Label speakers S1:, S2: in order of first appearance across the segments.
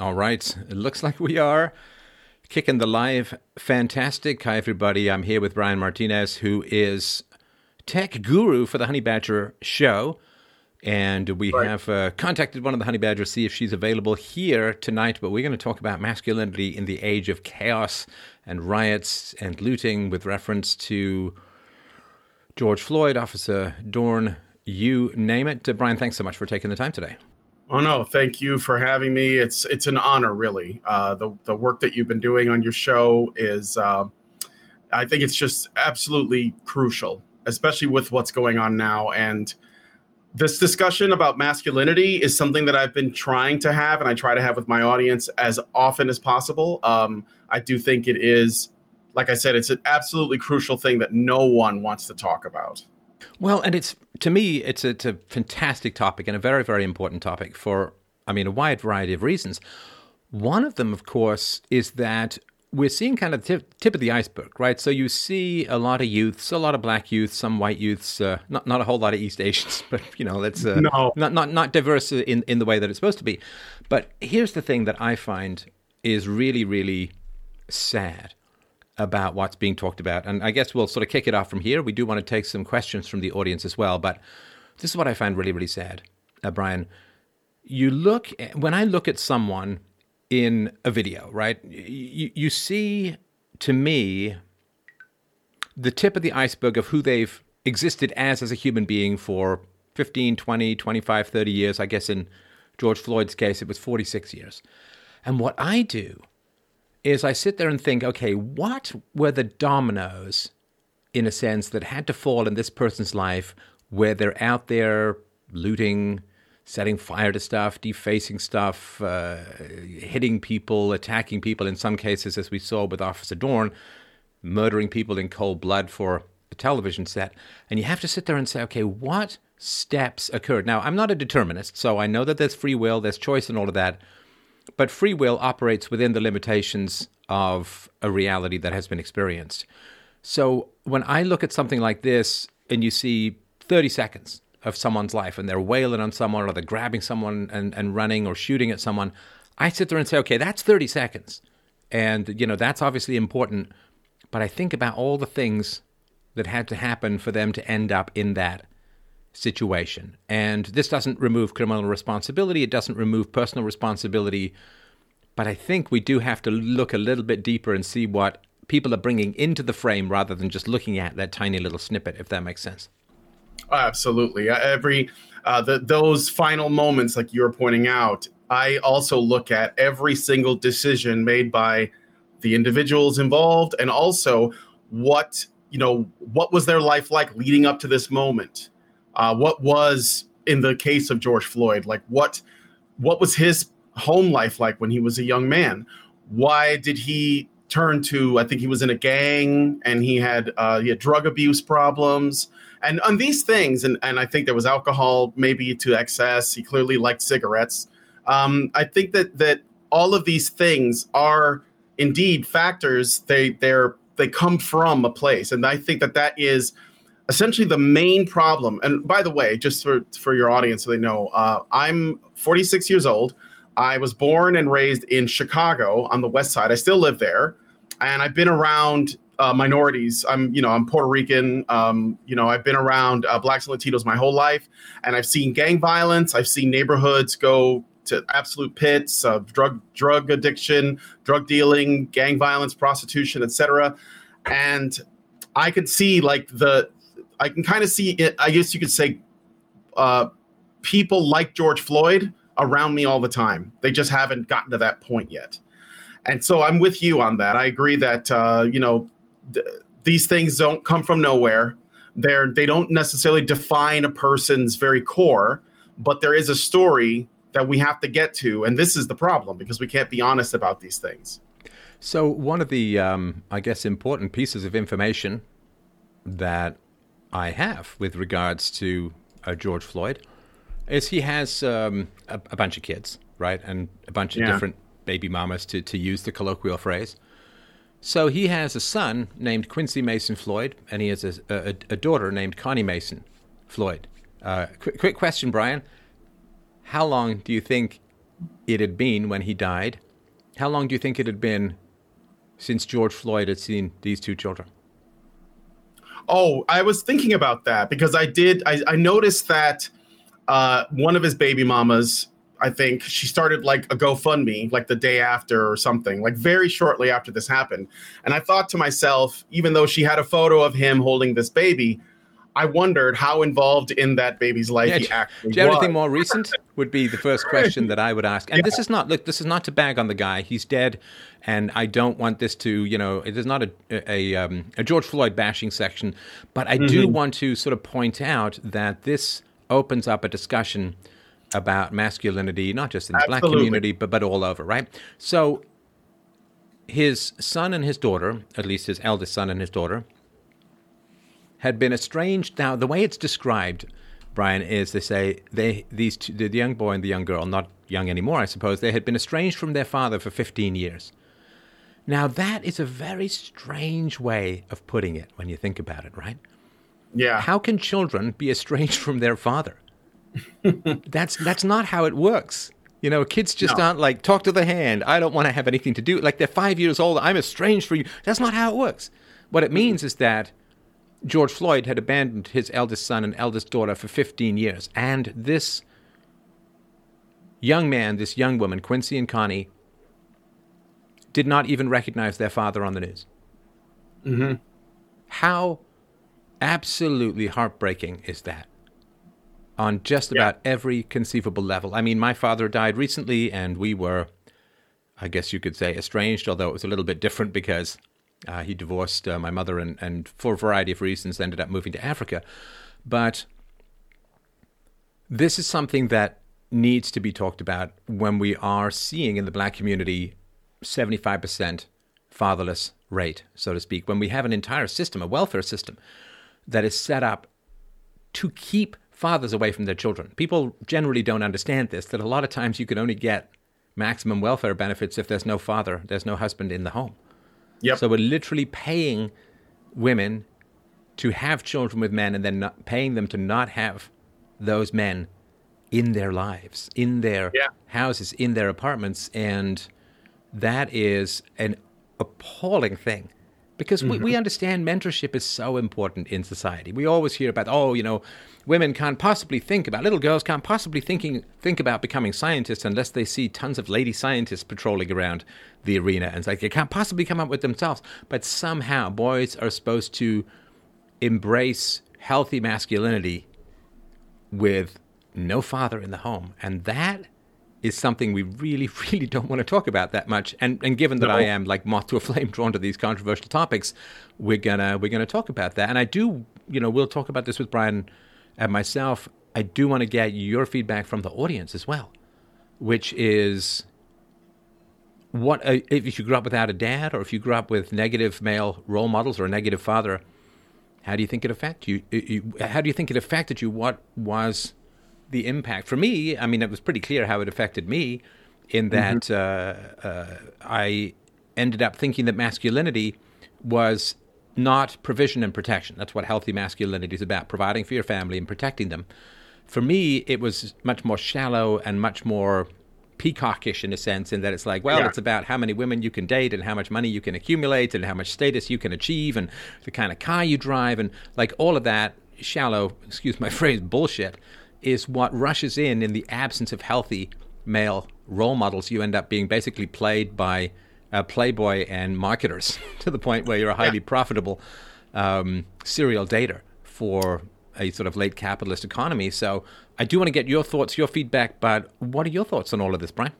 S1: All right. It looks like we are kicking the live. Fantastic. Hi, everybody. I'm here with Brian Martinez, who is tech guru for the Honey Badger show. And we right. have uh, contacted one of the Honey Badgers see if she's available here tonight. But we're going to talk about masculinity in the age of chaos and riots and looting with reference to George Floyd, Officer Dorn, you name it. Uh, Brian, thanks so much for taking the time today.
S2: Oh no, thank you for having me. It's it's an honor, really. Uh, the the work that you've been doing on your show is, uh, I think it's just absolutely crucial, especially with what's going on now. And this discussion about masculinity is something that I've been trying to have, and I try to have with my audience as often as possible. Um, I do think it is, like I said, it's an absolutely crucial thing that no one wants to talk about.
S1: Well, and it's to me, it's a, it's a fantastic topic and a very, very important topic for, I mean, a wide variety of reasons. One of them, of course, is that we're seeing kind of the tip, tip, of the iceberg, right? So you see a lot of youths, a lot of black youths, some white youths, uh, not not a whole lot of East Asians, but you know, that's uh, no. not not not diverse in in the way that it's supposed to be. But here's the thing that I find is really really sad about what's being talked about. And I guess we'll sort of kick it off from here. We do want to take some questions from the audience as well. But this is what I find really, really sad, uh, Brian. You look, when I look at someone in a video, right, you, you see to me the tip of the iceberg of who they've existed as as a human being for 15, 20, 25, 30 years. I guess in George Floyd's case, it was 46 years. And what I do is I sit there and think, okay, what were the dominoes, in a sense, that had to fall in this person's life where they're out there looting, setting fire to stuff, defacing stuff, uh, hitting people, attacking people, in some cases, as we saw with Officer Dorn, murdering people in cold blood for a television set. And you have to sit there and say, okay, what steps occurred? Now, I'm not a determinist, so I know that there's free will, there's choice, and all of that. But free will operates within the limitations of a reality that has been experienced. So when I look at something like this and you see 30 seconds of someone's life and they're wailing on someone or they're grabbing someone and, and running or shooting at someone, I sit there and say, okay, that's 30 seconds. And, you know, that's obviously important. But I think about all the things that had to happen for them to end up in that situation. And this doesn't remove criminal responsibility, it doesn't remove personal responsibility. But I think we do have to look a little bit deeper and see what people are bringing into the frame rather than just looking at that tiny little snippet, if that makes sense.
S2: Absolutely. Uh, every uh, the, those final moments, like you were pointing out, I also look at every single decision made by the individuals involved, and also what you know what was their life like leading up to this moment uh, what was in the case of George Floyd, like what what was his home life like when he was a young man? Why did he turn to? I think he was in a gang and he had uh, he had drug abuse problems and on these things, and and I think there was alcohol maybe to excess. He clearly liked cigarettes. Um, I think that that all of these things are indeed factors. They they're they come from a place, and I think that that is essentially the main problem and by the way just for for your audience so they know uh, i'm 46 years old. I was born and raised in chicago on the west side. I still live there and i've been around uh, minorities. I'm you know i'm puerto rican. Um, you know i've been around uh, blacks and latinos my whole life and i've seen gang violence. I've seen neighborhoods go to absolute pits of drug drug addiction drug dealing gang violence prostitution etc and i could see like the I can kind of see it. I guess you could say uh, people like George Floyd around me all the time. They just haven't gotten to that point yet. And so I'm with you on that. I agree that uh, you know th- these things don't come from nowhere. They're they don't necessarily define a person's very core, but there is a story that we have to get to, and this is the problem because we can't be honest about these things.
S1: So one of the, um, I guess, important pieces of information that I have with regards to uh, George Floyd is he has um, a, a, bunch of kids, right, and a bunch of yeah. different baby mamas, to to use the colloquial phrase. So he has a son named Quincy Mason Floyd, and he has a, a, a daughter named Connie Mason Floyd. Uh, quick, quick question, Brian. How long do you think it had been when he died. How long do you think it had been since George Floyd had seen these two children?
S2: Oh, I was thinking about that because I did. I, I noticed that uh, one of his baby mamas, I think, she started like a GoFundMe like the day after or something, like very shortly after this happened. And I thought to myself, even though she had a photo of him holding this baby, I wondered how involved in that baby's life yeah, he actually
S1: do you have anything more recent? Would be the first question that I would ask. And yeah. this is not look. This is not to bag on the guy. He's dead, and I don't want this to you know. It is not a a, um, a George Floyd bashing section, but I mm-hmm. do want to sort of point out that this opens up a discussion about masculinity, not just in the Absolutely. black community, but but all over, right? So his son and his daughter, at least his eldest son and his daughter, had been estranged. Now, the way it's described, Brian, is they say they these two, the young boy and the young girl, not young anymore, I suppose, they had been estranged from their father for 15 years. Now, that is a very strange way of putting it when you think about it, right?
S2: Yeah.
S1: How can children be estranged from their father? that's that's not how it works. You know, kids just no. aren't like talk to the hand. I don't want to have anything to do. Like they're five years old. I'm estranged from you. That's not how it works. What it means is that George Floyd had abandoned his eldest son and eldest daughter for 15 years. And this young man, this young woman, Quincy and Connie, did not even recognize their father on the news.
S2: Mm-hmm.
S1: How absolutely heartbreaking is that? On just yeah. about every conceivable level. I mean, my father died recently, and we were, I guess you could say, estranged, although it was a little bit different because uh, he divorced uh, my mother and, and, for a variety of reasons, ended up moving to Africa. But this is something that needs to be talked about when we are seeing in the black community 75% fatherless rate, so to speak, when we have an entire system, a welfare system, that is set up to keep fathers away from their children. People generally don't understand this, that a lot of times you can only get maximum welfare benefits if there's no father, there's no husband in the home.
S2: Yep.
S1: So we're literally paying women to have children with men and then not paying them to not have those men in their lives, in their
S2: yeah.
S1: houses, in their apartments. And that is an appalling thing because mm-hmm. we, we mm-hmm. understand mentorship is so important in society. We always hear about, oh, you know, women can't possibly think about, little girls can't possibly thinking, think about becoming scientists unless they see tons of lady scientists patrolling around the arena. And it's like they can't possibly come up with themselves. But somehow boys are supposed to embrace healthy masculinity with no father in the home. And that is something we really, really don't want to talk about that much. And and given that no. I am like moth to a flame drawn to these controversial topics, we're gonna we're gonna talk about that. And I do, you know, we'll talk about this with Brian and myself. I do want to get your feedback from the audience as well, which is what uh, if you grew up without a dad, or if you grew up with negative male role models or a negative father. How do you think it affected you? How do you think it affected you? What was the impact for me. I mean, it was pretty clear how it affected me, in mm-hmm. that mm-hmm. uh, uh, I ended up thinking that masculinity was not provision and protection. That's what healthy masculinity is about: providing for your family and protecting them. For me, it was much more shallow and much more peacockish in a sense, in that it's like, well, yeah. it's about how many women you can date and how much money you can accumulate and how much status you can achieve and the kind of car you drive and like all of that shallow, excuse my phrase, bullshit is what rushes in in the absence of healthy male role models. You end up being basically played by a playboy and marketers to the point where you're a highly yeah. profitable um, serial dater for a sort of late capitalist economy. So I do want to get your thoughts, your feedback, but what are your thoughts on all of this, Brian?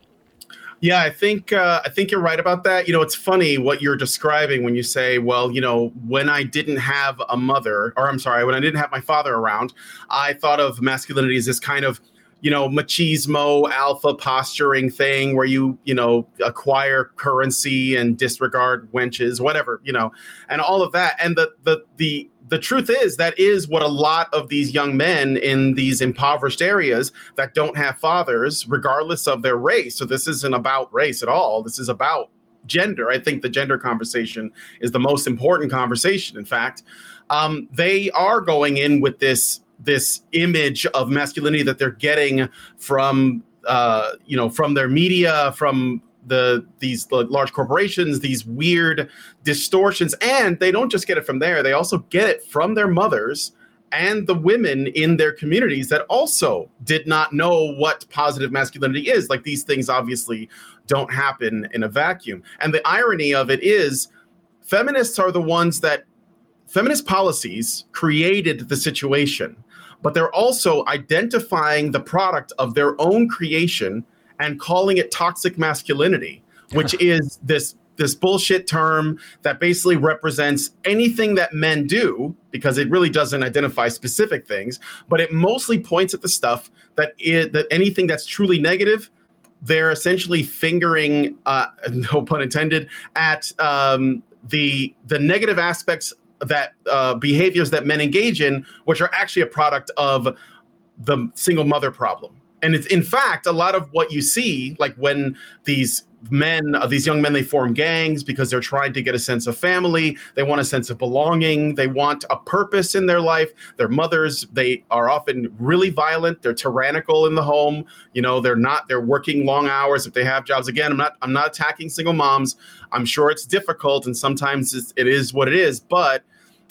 S2: Yeah, I think uh, I think you're right about that. You know, it's funny what you're describing when you say, "Well, you know, when I didn't have a mother, or I'm sorry, when I didn't have my father around, I thought of masculinity as this kind of, you know, machismo, alpha posturing thing where you, you know, acquire currency and disregard wenches, whatever, you know, and all of that. And the the the the truth is that is what a lot of these young men in these impoverished areas that don't have fathers regardless of their race so this isn't about race at all this is about gender. I think the gender conversation is the most important conversation in fact. Um, they are going in with this this image of masculinity that they're getting from uh, you know, from their media, from the these large corporations, these weird distortions, and they don't just get it from there; they also get it from their mothers and the women in their communities that also did not know what positive masculinity is. Like these things obviously don't happen in a vacuum. And the irony of it is, feminists are the ones that feminist policies created the situation, but they're also identifying the product of their own creation and calling it toxic masculinity, which is this this bullshit term that basically represents anything that men do because it really doesn't identify specific things, but it mostly points at the stuff that is, that anything that's truly negative they're essentially fingering, uh, no pun intended, at um, the the negative aspects that uh, behaviors that men engage in, which are actually a product of the single mother problem. And it's in fact a lot of what you see, like when these men, uh, these young men, they form gangs because they're trying to get a sense of family. They want a sense of belonging. They want a purpose in their life. Their mothers, they are often really violent. They're tyrannical in the home. You know, they're not. They're working long hours if they have jobs. Again, I'm not. I'm not attacking single moms. I'm sure it's difficult and sometimes it's, it is what it is. But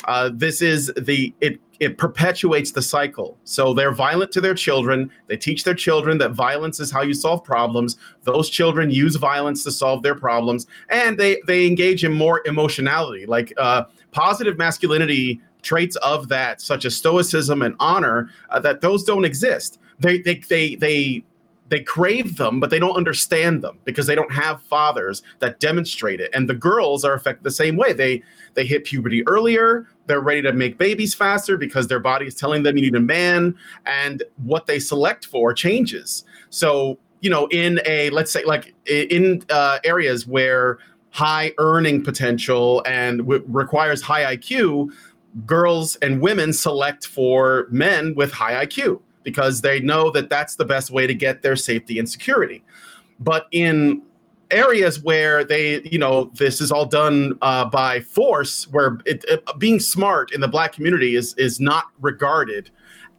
S2: uh, this is the it it perpetuates the cycle. So they're violent to their children. They teach their children that violence is how you solve problems. Those children use violence to solve their problems, and they they engage in more emotionality, like uh, positive masculinity traits of that, such as stoicism and honor, uh, that those don't exist. They they they they they crave them, but they don't understand them because they don't have fathers that demonstrate it. And the girls are affected the same way. They they hit puberty earlier. They're ready to make babies faster because their body is telling them you need a man, and what they select for changes. So you know, in a let's say like in uh, areas where high earning potential and w- requires high IQ, girls and women select for men with high IQ because they know that that's the best way to get their safety and security. But in areas where they, you know, this is all done uh, by force, where it, it, being smart in the black community is is not regarded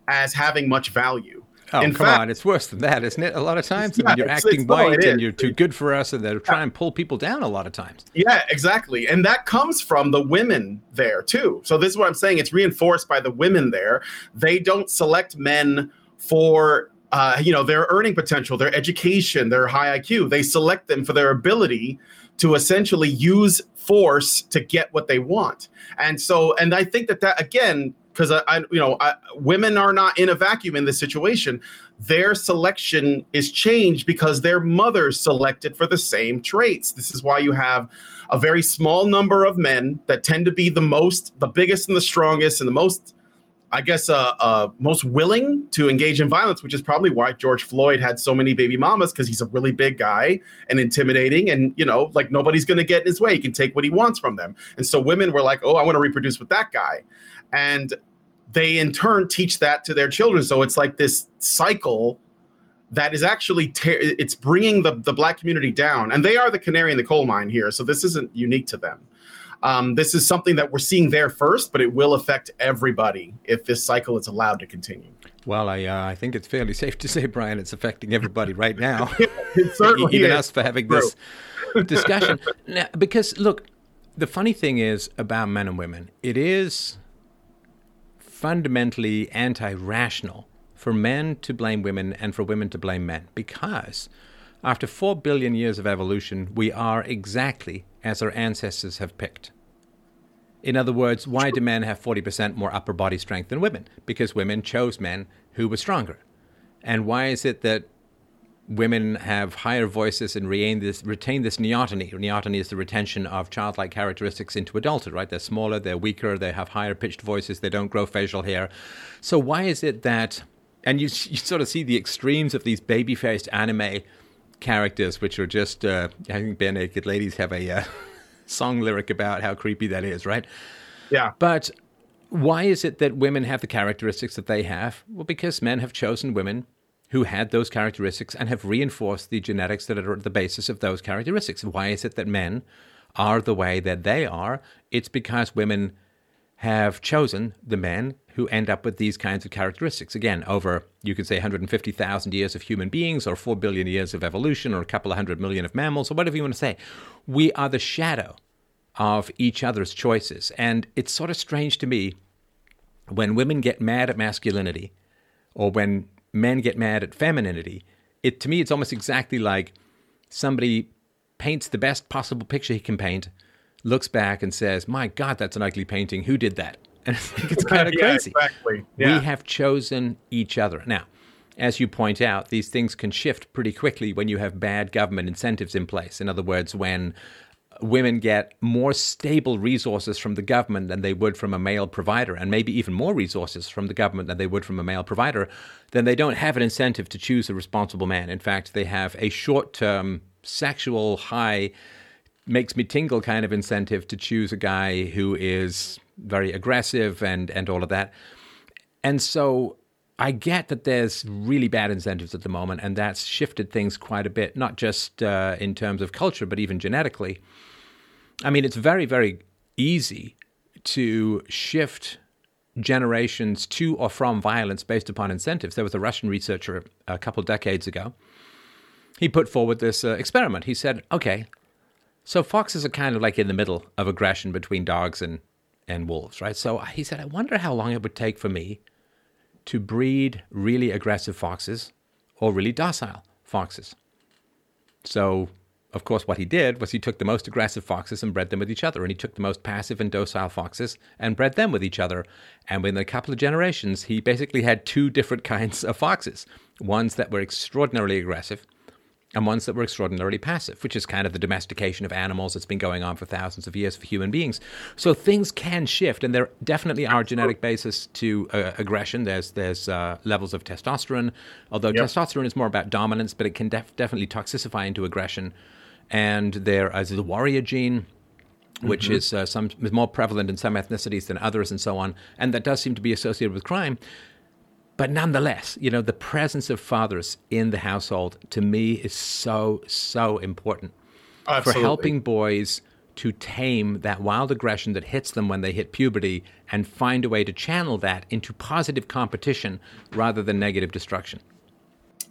S2: as having much value.
S1: Oh, in come fact, on. It's worse than that, isn't it? A lot of times. Mean, you're acting white and you're too good for us, and they're trying to pull people down a lot of times.
S2: Yeah, exactly. And that comes from the women there, too. So, this is what I'm saying. It's reinforced by the women there. They don't select men for. Uh, you know their earning potential, their education, their high IQ. They select them for their ability to essentially use force to get what they want. And so, and I think that that again because I, I, you know, I, women are not in a vacuum in this situation. Their selection is changed because their mothers selected for the same traits. This is why you have a very small number of men that tend to be the most, the biggest, and the strongest, and the most, I guess, uh, uh, most willing to engage in violence. Which is probably why George Floyd had so many baby mamas because he's a really big guy and intimidating, and you know, like nobody's going to get in his way. He can take what he wants from them. And so women were like, "Oh, I want to reproduce with that guy." and they in turn teach that to their children. So it's like this cycle that is actually ter- it's bringing the, the black community down, and they are the canary in the coal mine here. So this isn't unique to them. Um, this is something that we're seeing there first, but it will affect everybody if this cycle is allowed to continue.
S1: Well, I uh, I think it's fairly safe to say, Brian, it's affecting everybody right now.
S2: certainly
S1: even
S2: is.
S1: us for having this discussion. now, because look, the funny thing is about men and women, it is fundamentally anti rational for men to blame women and for women to blame men because after 4 billion years of evolution, we are exactly as our ancestors have picked. In other words, why do men have 40% more upper body strength than women? Because women chose men who were stronger. And why is it that women have higher voices and retain this, neoteny. Neoteny is the retention of childlike characteristics into adulthood, right? They're smaller, they're weaker, they have higher pitched voices, they don't grow facial hair. So why is it that, and you, you sort of see the extremes of these baby faced anime characters, which are just, uh, I think Barenaked Ladies have a uh, song lyric about how creepy that is, right?
S2: Yeah.
S1: But why is it that women have the characteristics that they have? Well, because men have chosen women who had those characteristics and have reinforced the genetics that are at the basis of those characteristics. Why is it that men are the way that they are? It's because women have chosen the men who end up with these kinds of characteristics. Again, over, you could say, 150,000 years of human beings, or 4 billion years of evolution, or a couple of hundred million of mammals, or whatever you want to say. We are the shadow of each other's choices. And it's sort of strange to me when women get mad at masculinity, or when men get mad at femininity. It, to me, it's almost exactly like somebody paints the best possible picture he can paint looks back and says, "My God, that's an ugly painting. Who did that?" And I think it's kind of
S2: yeah,
S1: crazy.
S2: Exactly. Yeah.
S1: We have chosen each other. Now, as you point out, these things can shift pretty quickly when you have bad government incentives in place. In other words, when women get more stable resources from the government than they would from a male provider, and maybe even more resources from the government than they would from a male provider, then they don't have an incentive to choose a responsible man. In fact, they have a short term sexual high makes me tingle kind of incentive to choose a guy who is very aggressive and and all of that. And so I get that there's really bad incentives at the moment, and that's shifted things quite a bit, not just uh, in terms of culture, but even genetically. I mean, it's very, very easy to shift generations to or from violence based upon incentives. There was a Russian researcher a couple decades ago. He put forward this uh, experiment. He said, okay, so foxes are kind of like in the middle of aggression between dogs and, and wolves, right? So he said, I wonder how long it would take for me to breed really aggressive foxes or really docile foxes. So, of course, what he did was he took the most aggressive foxes and bred them with each other, and he took the most passive and docile foxes and bred them with each other. And within a couple of generations, he basically had two different kinds of foxes ones that were extraordinarily aggressive and ones that were extraordinarily passive, which is kind of the domestication of animals that's been going on for thousands of years for human beings. So things can shift, and there definitely are genetic basis to uh, aggression. There's there's uh, levels of testosterone, although yep. testosterone is more about dominance, but it can def- definitely toxicify into aggression. And there is the warrior gene, which mm-hmm. is uh, some is more prevalent in some ethnicities than others, and so on, and that does seem to be associated with crime. But nonetheless, you know, the presence of fathers in the household to me is so, so important
S2: Absolutely.
S1: for helping boys to tame that wild aggression that hits them when they hit puberty and find a way to channel that into positive competition rather than negative destruction.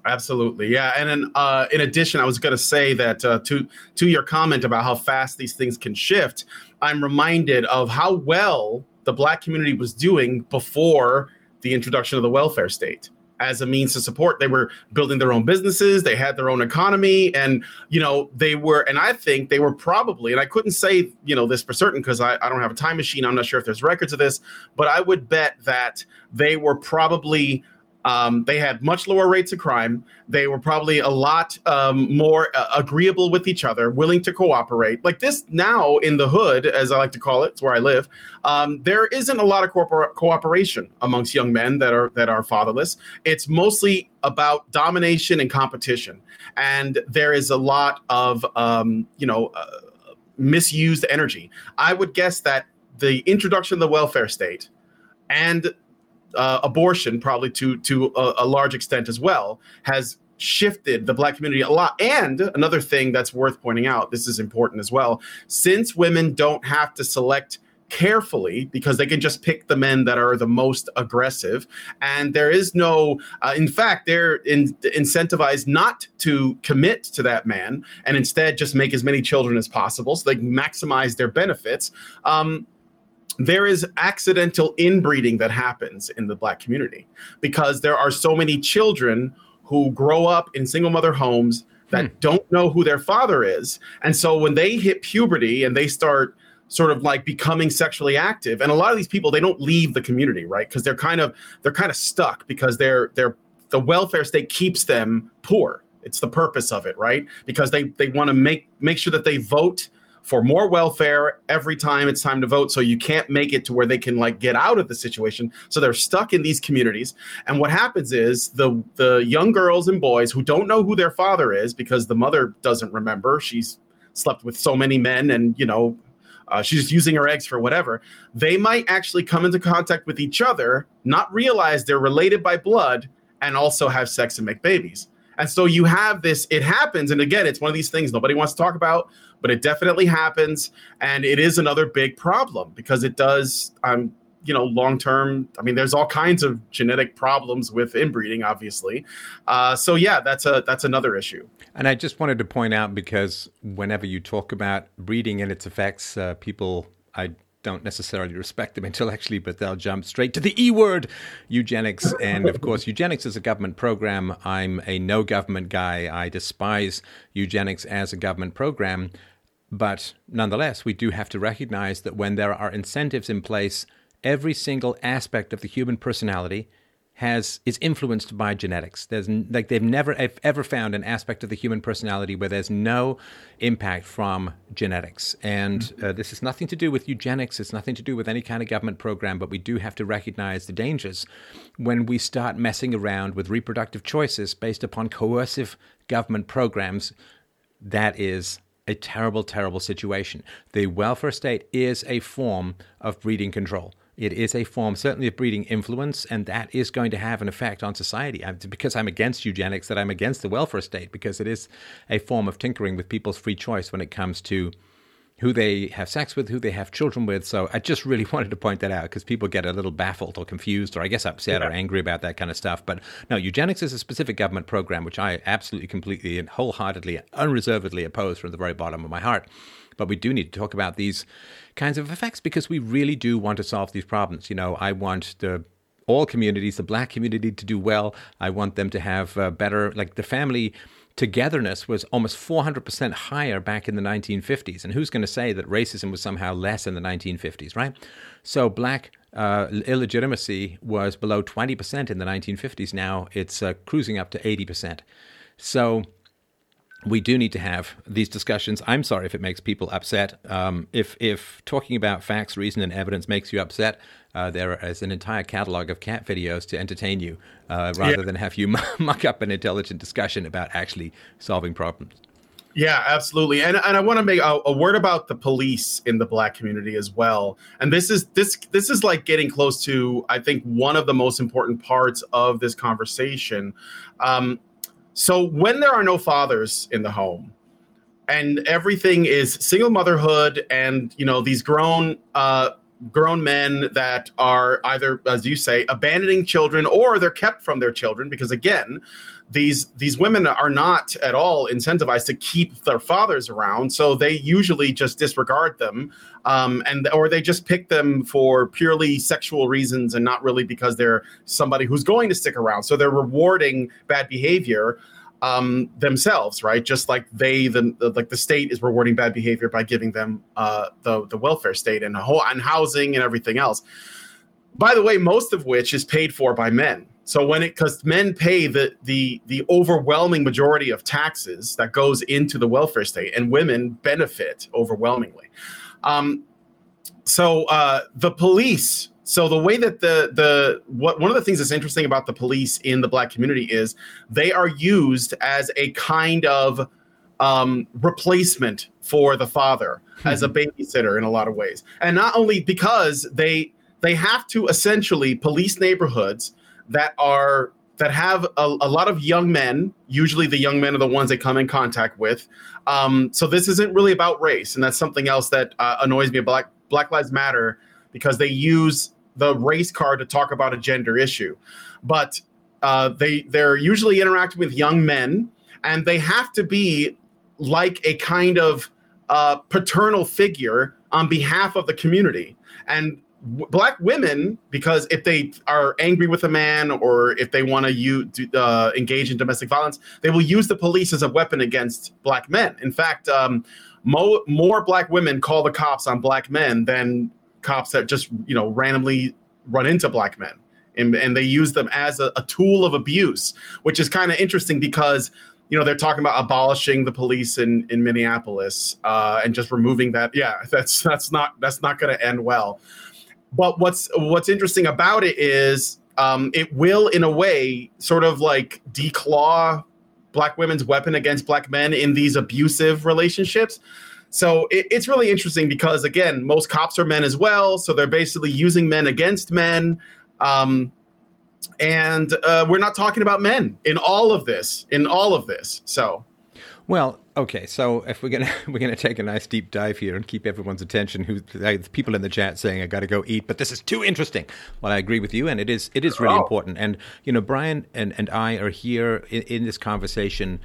S2: Absolutely, yeah. And then, uh, in addition, I was going to say that uh, to to your comment about how fast these things can shift, I'm reminded of how well the Black community was doing before the introduction of the welfare state as a means to support. They were building their own businesses they had their own economy and you know they were and i think they were probably and i couldn't say you know this for certain because I, I don't have a time machine i'm not sure if there's records of this but i would bet that they were probably um, they had much lower rates of crime. They were probably a lot um, more uh, agreeable with each other, willing to cooperate. Like this now in the hood, as I like to call it, it's where I live. Um, there isn't a lot of corpor- cooperation amongst young men that are that are fatherless. It's mostly about domination and competition, and there is a lot of um, you know uh, misused energy. I would guess that the introduction of the welfare state and uh, abortion, probably to to a, a large extent as well, has shifted the black community a lot. And another thing that's worth pointing out, this is important as well, since women don't have to select carefully because they can just pick the men that are the most aggressive and there is no uh, in fact they're in, incentivized not to commit to that man and instead just make as many children as possible so they maximize their benefits um, there is accidental inbreeding that happens in the black community because there are so many children who grow up in single mother homes that hmm. don't know who their father is. And so when they hit puberty and they start sort of like becoming sexually active and a lot of these people they don't leave the community, right? Because they're kind of they're kind of stuck because they're they're the welfare state keeps them poor. It's the purpose of it, right? Because they they want to make make sure that they vote for more welfare every time it's time to vote. So you can't make it to where they can like get out of the situation. So they're stuck in these communities. And what happens is the the young girls and boys who don't know who their father is because the mother doesn't remember. She's slept with so many men and you know uh, she's using her eggs for whatever. They might actually come into contact with each other, not realize they're related by blood, and also have sex and make babies. And so you have this, it happens. And again, it's one of these things nobody wants to talk about, but it definitely happens. And it is another big problem because it does, um, you know, long term. I mean, there's all kinds of genetic problems with inbreeding, obviously. Uh, so yeah, that's a that's another issue.
S1: And I just wanted to point out because whenever you talk about breeding and its effects, uh, people I don't necessarily respect them intellectually, but they'll jump straight to the E word, eugenics. And of course, eugenics is a government program. I'm a no government guy. I despise eugenics as a government program. But nonetheless, we do have to recognize that when there are incentives in place, every single aspect of the human personality has is influenced by genetics. There's like they've never ever found an aspect of the human personality where there's no impact from genetics. And mm-hmm. uh, this has nothing to do with eugenics. It's nothing to do with any kind of government program. But we do have to recognize the dangers when we start messing around with reproductive choices based upon coercive government programs. That is a terrible, terrible situation. The welfare state is a form of breeding control. It is a form, certainly, of breeding influence, and that is going to have an effect on society. because I'm against eugenics, that I'm against the welfare state, because it is a form of tinkering with people's free choice when it comes to who they have sex with, who they have children with. So I just really wanted to point that out because people get a little baffled or confused or I guess upset yeah. or angry about that kind of stuff. But no, eugenics is a specific government program which I absolutely, completely, and wholeheartedly, unreservedly oppose from the very bottom of my heart. But we do need to talk about these kinds of effects because we really do want to solve these problems. You know, I want the all communities, the black community to do well. I want them to have uh, better, like the family togetherness was almost 400% higher back in the 1950s. And who's going to say that racism was somehow less in the 1950s, right? So black uh, illegitimacy was below 20% in the 1950s. Now it's uh, cruising up to 80%. So we do need to have these discussions. I'm sorry if it makes people upset. Um, if if talking about facts, reason, and evidence makes you upset, uh, there is an entire catalog of cat videos to entertain you, uh, rather yeah. than have you muck up an intelligent discussion about actually solving problems.
S2: Yeah, absolutely. And and I want to make a, a, word about the police in the black community as well. And this is this this is like getting close to I think one of the most important parts of this conversation. Um, so when there are no fathers in the home, and everything is single motherhood, and you know these grown uh, grown men that are either, as you say, abandoning children or they're kept from their children because again, these these women are not at all incentivized to keep their fathers around. So they usually just disregard them um, and or they just pick them for purely sexual reasons and not really because they're somebody who's going to stick around so they're rewarding bad behavior um, themselves, right? Just like they, the, the, like the state is rewarding bad behavior by giving them uh, the the welfare state and ho- and housing and everything else. By the way, most of which is paid for by men. So when it because men pay the the the overwhelming majority of taxes that goes into the welfare state, and women benefit overwhelmingly. Um, so uh, the police so the way that the the what one of the things that's interesting about the police in the black community is they are used as a kind of um, replacement for the father hmm. as a babysitter in a lot of ways, and not only because they they have to essentially police neighborhoods that are that have a, a, lot of young men. Usually, the young men are the ones they come in contact with. Um, so this isn't really about race, and that's something else that uh, annoys me. Black Black Lives Matter because they use the race card to talk about a gender issue, but uh, they they're usually interacting with young men, and they have to be like a kind of uh, paternal figure on behalf of the community. And w- black women, because if they are angry with a man or if they want to uh, engage in domestic violence, they will use the police as a weapon against black men. In fact, um, mo- more black women call the cops on black men than cops that just you know randomly run into black men. And, and they use them as a, a tool of abuse which is kind of interesting because you know they're talking about abolishing the police in in minneapolis uh, and just removing that. Yeah that's that's not that's not going to end well but what's what's interesting about it is um, it will in a way sort of like declaw black women's weapon against black men in these abusive relationships so it, it's really interesting because again, most cops are men as well, so they're basically using men against men. Um, and uh, we're not talking about men in all of this. In all of this, so.
S1: Well, okay. So if we're gonna we're gonna take a nice deep dive here and keep everyone's attention, who people in the chat saying I got to go eat, but this is too interesting. Well, I agree with you, and it is it is really oh. important. And you know, Brian and and I are here in, in this conversation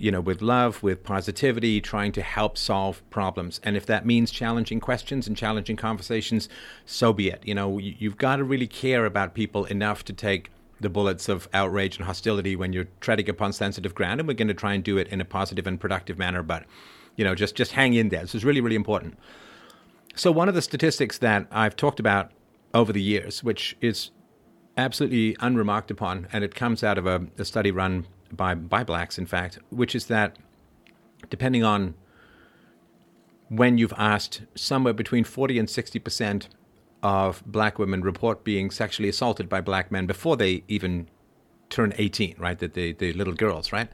S1: you know, with love, with positivity, trying to help solve problems. And if that means challenging questions and challenging conversations, so be it. You know, you've got to really care about people enough to take the bullets of outrage and hostility when you're treading upon sensitive ground. And we're going to try and do it in a positive and productive manner. But, you know, just, just hang in there. This is really, really important. So, one of the statistics that I've talked about over the years, which is absolutely unremarked upon, and it comes out of a, a study run by by blacks, in fact, which is that depending on when you've asked, somewhere between forty and sixty percent of black women report being sexually assaulted by black men before they even turn 18, right? That the, the little girls, right?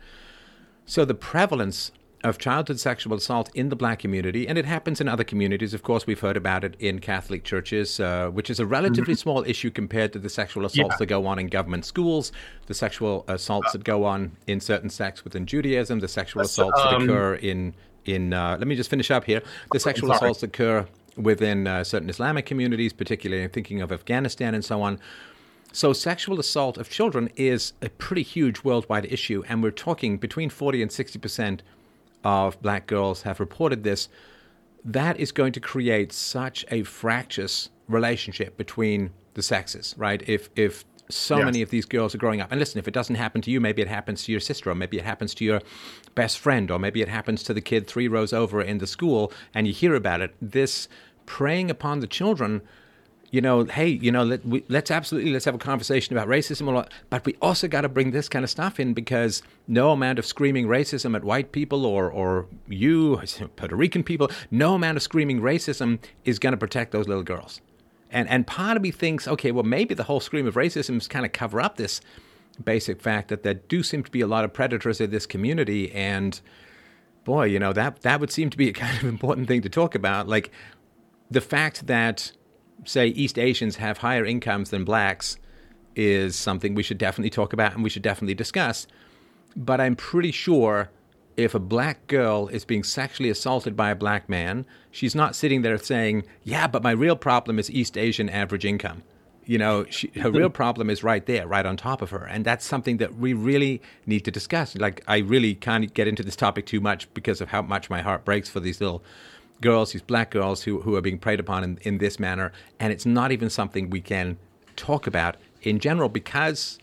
S1: So the prevalence of childhood sexual assault in the black community, and it happens in other communities. Of course, we've heard about it in Catholic churches, uh, which is a relatively mm-hmm. small issue compared to the sexual assaults yeah. that go on in government schools, the sexual assaults that go on in certain sects within Judaism, the sexual assaults um, that occur in in. Uh, let me just finish up here. The sexual assaults that occur within uh, certain Islamic communities, particularly thinking of Afghanistan and so on. So, sexual assault of children is a pretty huge worldwide issue, and we're talking between 40 and 60 percent of black girls have reported this, that is going to create such a fractious relationship between the sexes, right? If if so yes. many of these girls are growing up, and listen, if it doesn't happen to you, maybe it happens to your sister, or maybe it happens to your best friend, or maybe it happens to the kid three rows over in the school, and you hear about it. This preying upon the children you know, hey, you know, let, we, let's absolutely let's have a conversation about racism, but we also got to bring this kind of stuff in because no amount of screaming racism at white people or or you Puerto Rican people, no amount of screaming racism is going to protect those little girls. And and part of me thinks, okay, well maybe the whole scream of racism is kind of cover up this basic fact that there do seem to be a lot of predators in this community and boy, you know, that that would seem to be a kind of important thing to talk about like the fact that say East Asians have higher incomes than blacks is something we should definitely talk about and we should definitely discuss. But I'm pretty sure if a black girl is being sexually assaulted by a black man, she's not sitting there saying, Yeah, but my real problem is East Asian average income. You know, she, her real problem is right there, right on top of her. And that's something that we really need to discuss. Like, I really can't get into this topic too much because of how much my heart breaks for these little girls, these black girls who, who are being preyed upon in, in this manner. And it's not even something we can talk about in general because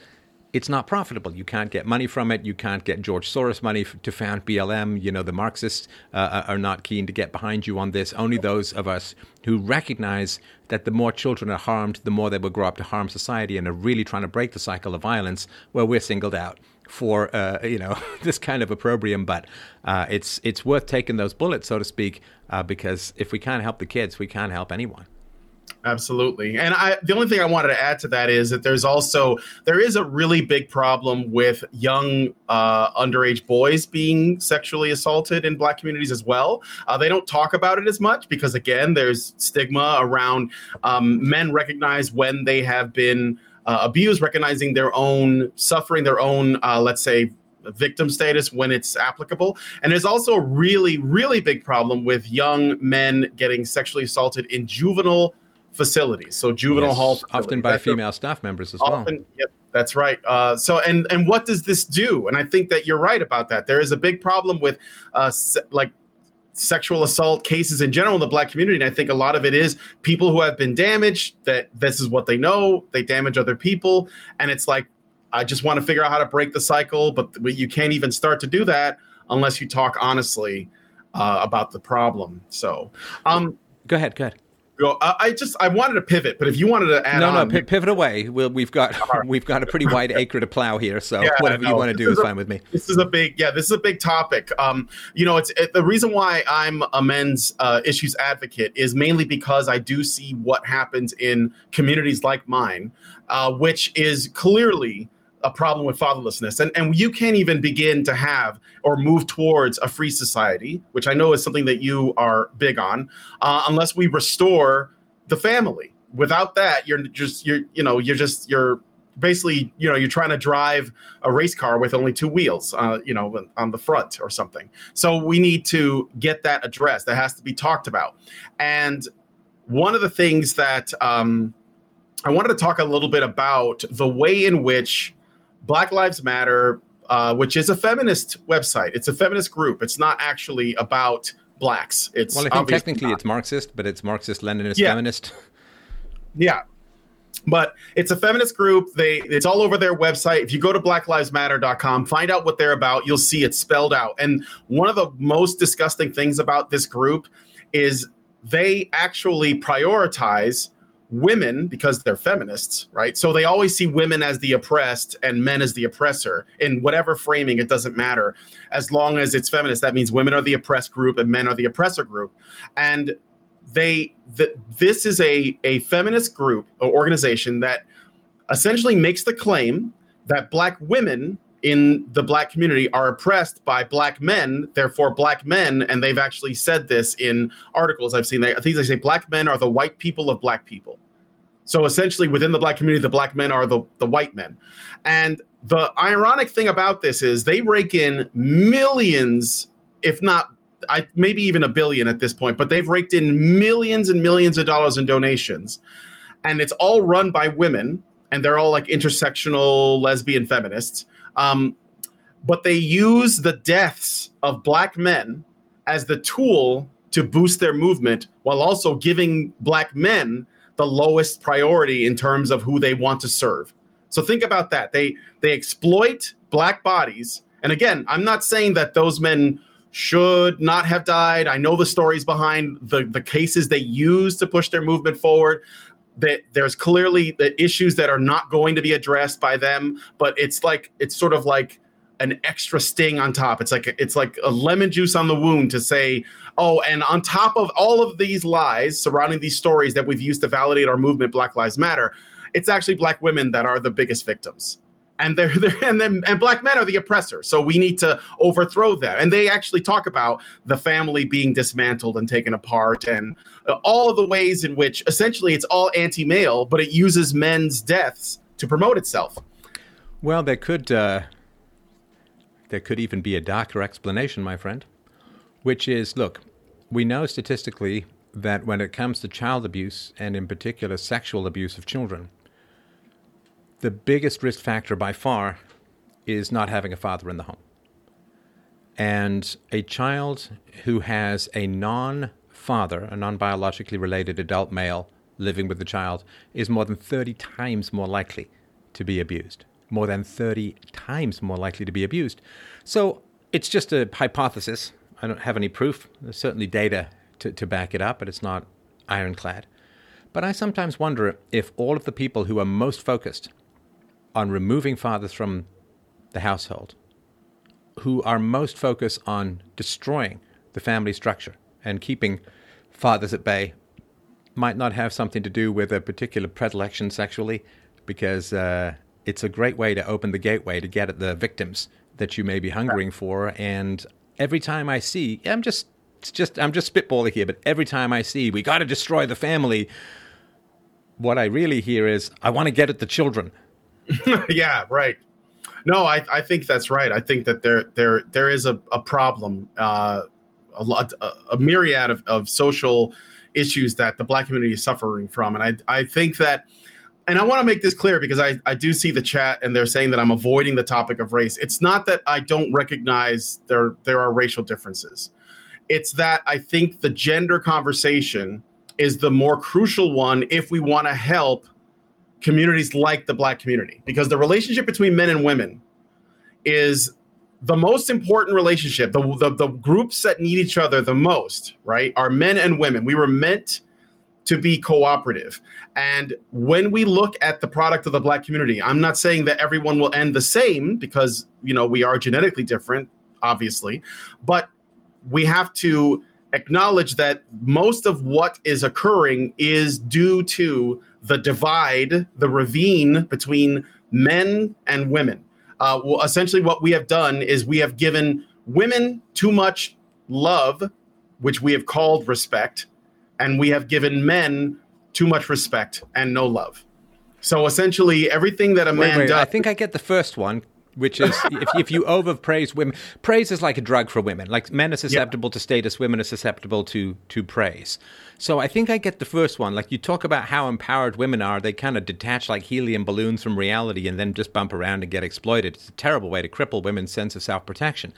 S1: it's not profitable. You can't get money from it. You can't get George Soros money to found BLM. You know, the Marxists uh, are not keen to get behind you on this. Only those of us who recognize that the more children are harmed, the more they will grow up to harm society and are really trying to break the cycle of violence, well, we're singled out for uh, you know this kind of opprobrium, but uh, it's it's worth taking those bullets, so to speak, uh, because if we can't help the kids, we can't help anyone.
S2: Absolutely, and I the only thing I wanted to add to that is that there's also there is a really big problem with young uh, underage boys being sexually assaulted in Black communities as well. Uh, they don't talk about it as much because again, there's stigma around um, men recognize when they have been uh, abused, recognizing their own suffering, their own, uh, let's say, victim status when it's applicable. And there's also a really, really big problem with young men getting sexually assaulted in juvenile facilities. So juvenile yes, hall,
S1: often by that's female a, staff members as often, well.
S2: Yep, that's right. Uh, so, and and what does this do? And I think that you're right about that. There is a big problem with, uh, se- like sexual assault cases in general in the black community and i think a lot of it is people who have been damaged that this is what they know they damage other people and it's like i just want to figure out how to break the cycle but you can't even start to do that unless you talk honestly uh, about the problem so um
S1: go ahead go ahead
S2: go. I just I wanted to pivot, but if you wanted to add
S1: no,
S2: on,
S1: no, p- pivot away. We'll, we've got right. we've got a pretty wide acre to plow here, so yeah, whatever you want to do is, is a, fine with me.
S2: This is a big yeah, this is a big topic. Um, you know, it's it, the reason why I'm a men's uh, issues advocate is mainly because I do see what happens in communities like mine, uh, which is clearly a problem with fatherlessness. And, and you can't even begin to have or move towards a free society, which I know is something that you are big on, uh, unless we restore the family. Without that, you're just you're you know you're just you're basically you know you're trying to drive a race car with only two wheels uh, you know on the front or something so we need to get that addressed that has to be talked about and one of the things that um, i wanted to talk a little bit about the way in which black lives matter uh, which is a feminist website. It's a feminist group. It's not actually about blacks. It's
S1: well i think technically not. it's marxist but it's marxist leninist
S2: yeah.
S1: feminist.
S2: Yeah. But it's a feminist group. They it's all over their website. If you go to blacklivesmatter.com find out what they're about you'll see it spelled out. And one of the most disgusting things about this group is they actually prioritize women because they're feminists right? So they always see women as the oppressed and men as the oppressor. In whatever framing it doesn't matter. As long as it's feminist that means women are the oppressed group and men are the oppressor group. And they the, this is a a feminist group or organization that essentially makes the claim that black women in the black community are oppressed by black men therefore black men and they've actually said this in articles i've seen. They, i they say black men are the white people of black people. So essentially within the black community the black men are the, the white men. And the ironic thing about this is they rake in millions if not I maybe even a billion at this point, but they've raked in millions and millions of dollars in donations, and it's all run by women, and they're all like intersectional lesbian feminists. Um, but they use the deaths of black men as the tool to boost their movement, while also giving black men the lowest priority in terms of who they want to serve. So think about that. They they exploit black bodies. And again, I'm not saying that those men should not have died. I know the stories behind the, the cases they use to push their movement forward. That there's clearly the issues that are not going to be addressed by them, but it's like it's sort of like an extra sting on top. It's like it's like a lemon juice on the wound to say, oh, and on top of all of these lies surrounding these stories that we've used to validate our movement, Black Lives Matter, it's actually black women that are the biggest victims and they're, they're and then and black men are the oppressor so we need to overthrow them. And they actually talk about the family being dismantled and taken apart and uh, all of the ways in which essentially it's all anti-male but it uses men's deaths to promote itself.
S1: Well there could uh, there could even be a darker explanation my friend which is look we know statistically that when it comes to child abuse and in particular sexual abuse of children the biggest risk factor by far is not having a father in the home. And a child who has a non father, a non biologically related adult male living with the child, is more than 30 times more likely to be abused. More than 30 times more likely to be abused. So it's just a hypothesis. I don't have any proof. There's certainly data to, to back it up, but it's not ironclad. But I sometimes wonder if all of the people who are most focused on removing fathers from the household who are most focused on destroying the family structure and keeping fathers at bay might not have something to do with a particular predilection sexually because uh, it's a great way to open the gateway to get at the victims that you may be hungering for. And every time i see i'm just it's just i'm just spitballing here but every time i see we got to destroy the family what i really hear is i want to get at the children
S2: yeah, right. No, I, I think that's right. I think that there there there is a, a problem, uh, a lot, a, a myriad of, of social issues that the black community is suffering from, and I I think that, and I want to make this clear because I I do see the chat and they're saying that I'm avoiding the topic of race. It's not that I don't recognize there there are racial differences. It's that I think the gender conversation is the more crucial one if we want to help communities like the black community because the relationship between men and women is the most important relationship the, the, the groups that need each other the most right are men and women. We were meant to be cooperative. And when we look at the product of the black community i'm not saying that everyone will end the same because you know we are genetically different obviously but we have to acknowledge that most of what is occurring is due to the divide, the ravine between men and women. Uh, well, essentially, what we have done is we have given women too much love, which we have called respect, and we have given men too much respect and no love. So essentially, everything that a man
S1: wait, wait,
S2: does.
S1: I think I get the first one, which is if, if you overpraise women, praise is like a drug for women. Like men are susceptible to status, women are susceptible to to praise. So I think I get the first one. Like you talk about how empowered women are, they kind of detach like helium balloons from reality and then just bump around and get exploited. It's a terrible way to cripple women's sense of self protection.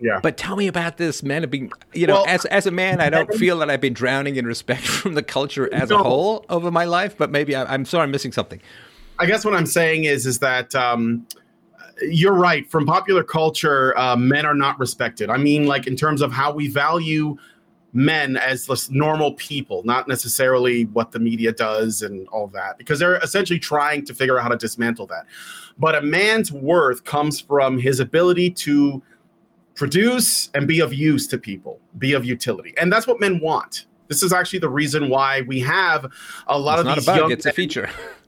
S2: Yeah.
S1: But tell me about this men have been, you know,
S2: Well,
S1: as as a man, I don't feel that I've been drowning in respect from the culture as a whole over my life. But maybe I, I'm sorry, I'm missing something.
S2: I guess what I'm saying is is that um, you're right. From popular culture, uh, men are not respected. I mean, like in terms of how we value men as just normal people, not necessarily what the media does and all that, because they're essentially trying to figure out how to dismantle that. But a man's worth comes from his ability to produce and be of use to people, be of utility, and that's what men want. This is actually the reason why we have a lot
S1: It's
S2: of
S1: not a
S2: these
S1: bug;
S2: young
S1: it's a feature.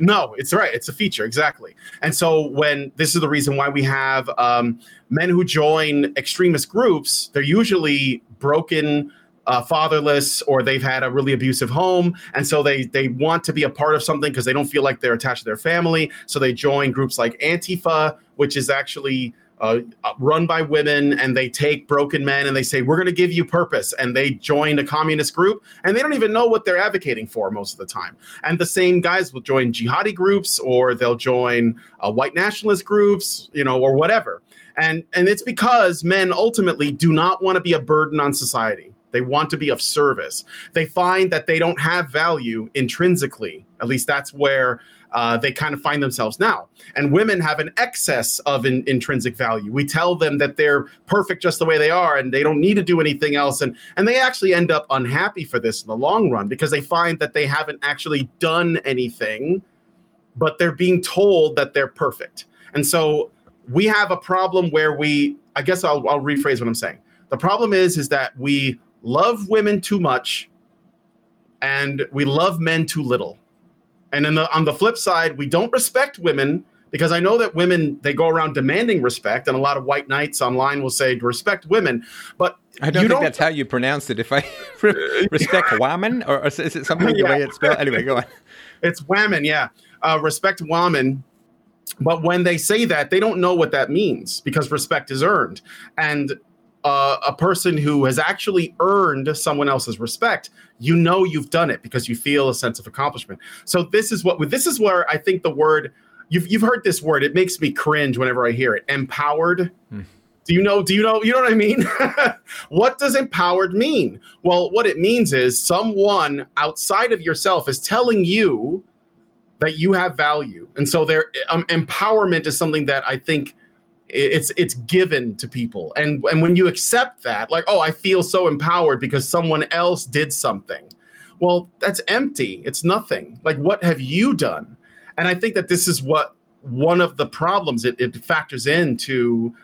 S2: no, it's right. It's a feature, exactly. And so, when this is the reason why we have um, men who join extremist groups, they're usually broken, uh, fatherless, or they've had a really abusive home, and so they they want to be a part of something because they don't feel like they're attached to their family. So they join groups like Antifa, which is actually uh, run by women, and they take broken men and they say, "We're going to give you purpose," and they join a communist group, and they don't even know what they're advocating for most of the time. And the same guys will join jihadi groups, or they'll join uh, white nationalist groups, you know, or whatever. And and it's because men ultimately do not want to be a burden on society. They want to be of service. They find that they don't have value intrinsically. At least that's where uh, they kind of find themselves now. And women have an excess of in, intrinsic value. We tell them that they're perfect just the way they are and they don't need to do anything else. And, and they actually end up unhappy for this in the long run because they find that they haven't actually done anything, but they're being told that they're perfect. And so we have a problem where we, I guess I'll, I'll rephrase what I'm saying. The problem is, is that we love women too much and we love men too little. And then the, on the flip side, we don't respect women because I know that women they go around demanding respect, and a lot of white knights online will say respect women, but
S1: I don't think that's how you pronounce it. If I respect women, or, or is it something the way it's spelled? Anyway, go on.
S2: It's women, yeah. Uh, respect women. But when they say that, they don't know what that means because respect is earned. And uh, a person who has actually earned someone else's respect, you know you've done it because you feel a sense of accomplishment. So this is what this is where I think the word you've you've heard this word. It makes me cringe whenever I hear it. Empowered. Do you know? Do you know? You know what I mean? what does empowered mean? Well, what it means is someone outside of yourself is telling you that you have value, and so their um, empowerment is something that I think it's it's given to people, and and when you accept that, like, oh, I feel so empowered because someone else did something. Well, that's empty. It's nothing. Like, what have you done? And I think that this is what one of the problems it, it factors into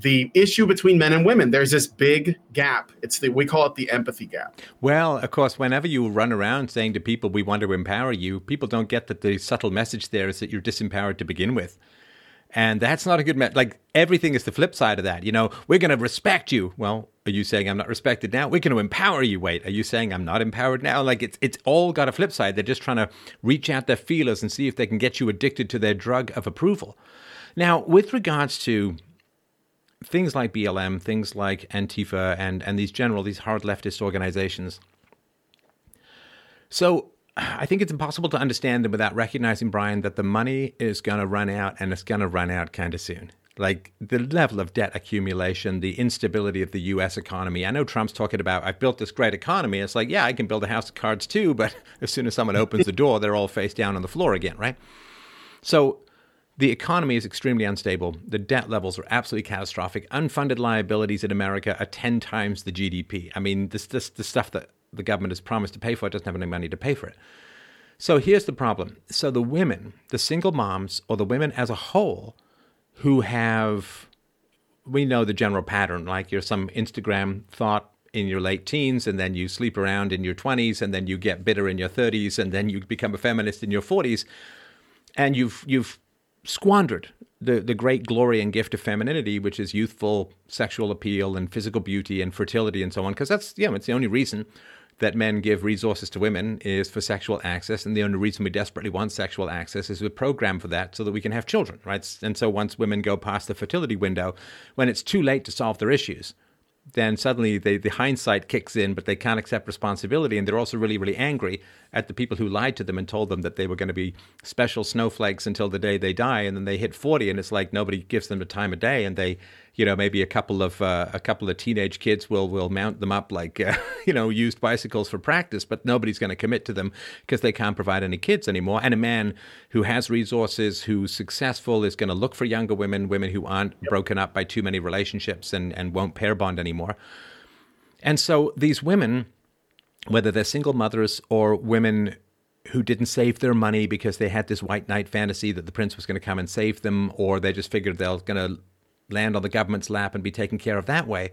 S2: the issue between men and women. There's this big gap. It's the we call it the empathy gap.
S1: Well, of course, whenever you run around saying to people, we want to empower you, people don't get that the subtle message there is that you're disempowered to begin with. And that's not a good message. Like everything is the flip side of that. You know, we're going to respect you. Well, are you saying I'm not respected now? We're going to empower you. Wait, are you saying I'm not empowered now? Like it's it's all got a flip side. They're just trying to reach out their feelers and see if they can get you addicted to their drug of approval. Now, with regards to things like BLM, things like Antifa, and and these general these hard leftist organizations. So I think it's impossible to understand them without recognizing, Brian, that the money is going to run out and it's going to run out kind of soon. Like the level of debt accumulation, the instability of the US economy. I know Trump's talking about, I've built this great economy. It's like, yeah, I can build a house of cards too, but as soon as someone opens the door, they're all face down on the floor again, right? So the economy is extremely unstable. The debt levels are absolutely catastrophic. Unfunded liabilities in America are 10 times the GDP. I mean, this, this, the stuff that the government has promised to pay for it doesn't have any money to pay for it. So here's the problem. So the women, the single moms, or the women as a whole who have, we know the general pattern, like you're some Instagram thought in your late teens, and then you sleep around in your 20s, and then you get bitter in your 30s, and then you become a feminist in your 40s, and you've, you've squandered the, the great glory and gift of femininity, which is youthful sexual appeal and physical beauty and fertility and so on, because that's, know, it's the only reason that men give resources to women is for sexual access, and the only reason we desperately want sexual access is we program for that so that we can have children, right? And so once women go past the fertility window, when it's too late to solve their issues, then suddenly they, the hindsight kicks in, but they can't accept responsibility. And they're also really, really angry at the people who lied to them and told them that they were going to be special snowflakes until the day they die. And then they hit 40, and it's like nobody gives them the time of day. And they you know maybe a couple of uh, a couple of teenage kids will will mount them up like uh, you know used bicycles for practice but nobody's going to commit to them because they can't provide any kids anymore and a man who has resources who's successful is going to look for younger women women who aren't yep. broken up by too many relationships and and won't pair bond anymore and so these women whether they're single mothers or women who didn't save their money because they had this white knight fantasy that the prince was going to come and save them, or they just figured they're going to land on the government's lap and be taken care of that way.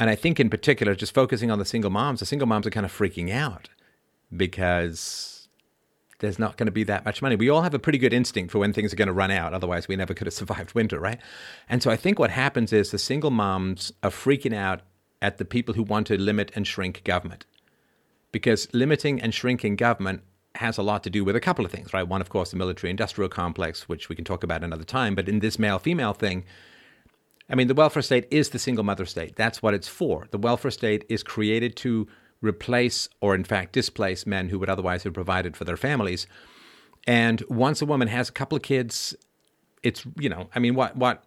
S1: And I think, in particular, just focusing on the single moms, the single moms are kind of freaking out because there's not going to be that much money. We all have a pretty good instinct for when things are going to run out. Otherwise, we never could have survived winter, right? And so I think what happens is the single moms are freaking out at the people who want to limit and shrink government. Because limiting and shrinking government has a lot to do with a couple of things, right? One, of course, the military industrial complex, which we can talk about another time. But in this male female thing, I mean, the welfare state is the single mother state. That's what it's for. The welfare state is created to replace or, in fact, displace men who would otherwise have provided for their families. And once a woman has a couple of kids, it's, you know, I mean, what, what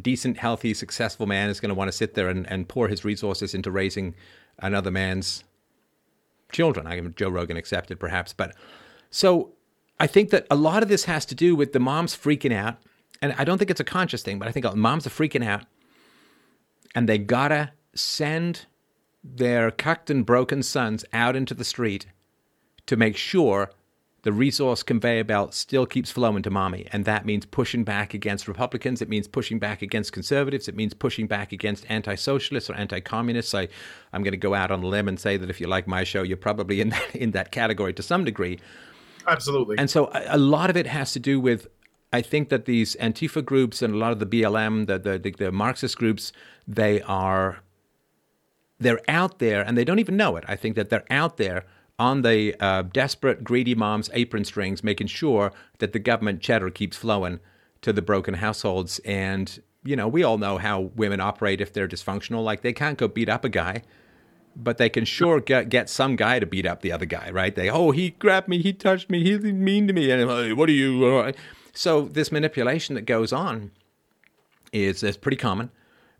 S1: decent, healthy, successful man is going to want to sit there and, and pour his resources into raising another man's children. I mean, Joe Rogan accepted, perhaps. But so I think that a lot of this has to do with the moms freaking out. And I don't think it's a conscious thing, but I think moms are freaking out. And they gotta send their cucked and broken sons out into the street to make sure the resource conveyor belt still keeps flowing to mommy. And that means pushing back against Republicans. It means pushing back against conservatives. It means pushing back against anti socialists or anti communists. I, I'm going to go out on a limb and say that if you like my show, you're probably in that, in that category to some degree.
S2: Absolutely.
S1: And so a, a lot of it has to do with I think that these Antifa groups and a lot of the BLM, the, the, the, the Marxist groups, they are they're out there and they don't even know it. I think that they're out there on the uh, desperate, greedy mom's apron strings, making sure that the government cheddar keeps flowing to the broken households. And, you know, we all know how women operate if they're dysfunctional. Like, they can't go beat up a guy, but they can sure get, get some guy to beat up the other guy, right? They, oh, he grabbed me, he touched me, he's mean to me. And, hey, what are you? So, this manipulation that goes on is, is pretty common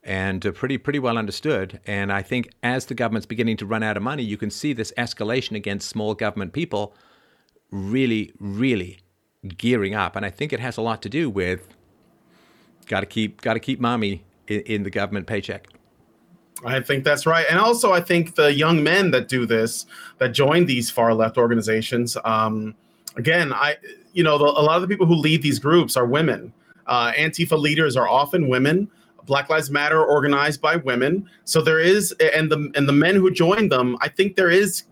S1: and uh, pretty pretty well understood. And I think as the government's beginning to run out of money, you can see this escalation against small government people really, really gearing up. And I think it has a lot to do with got to keep got to keep mommy in, in the government paycheck.
S2: I think that's right. And also, I think the young men that do this, that join these far left organizations, um, again, I, you know, the, a lot of the people who lead these groups are women. Uh, Antifa leaders are often women. Black Lives Matter organized by women. So there is, and the and the men who joined them, I think there is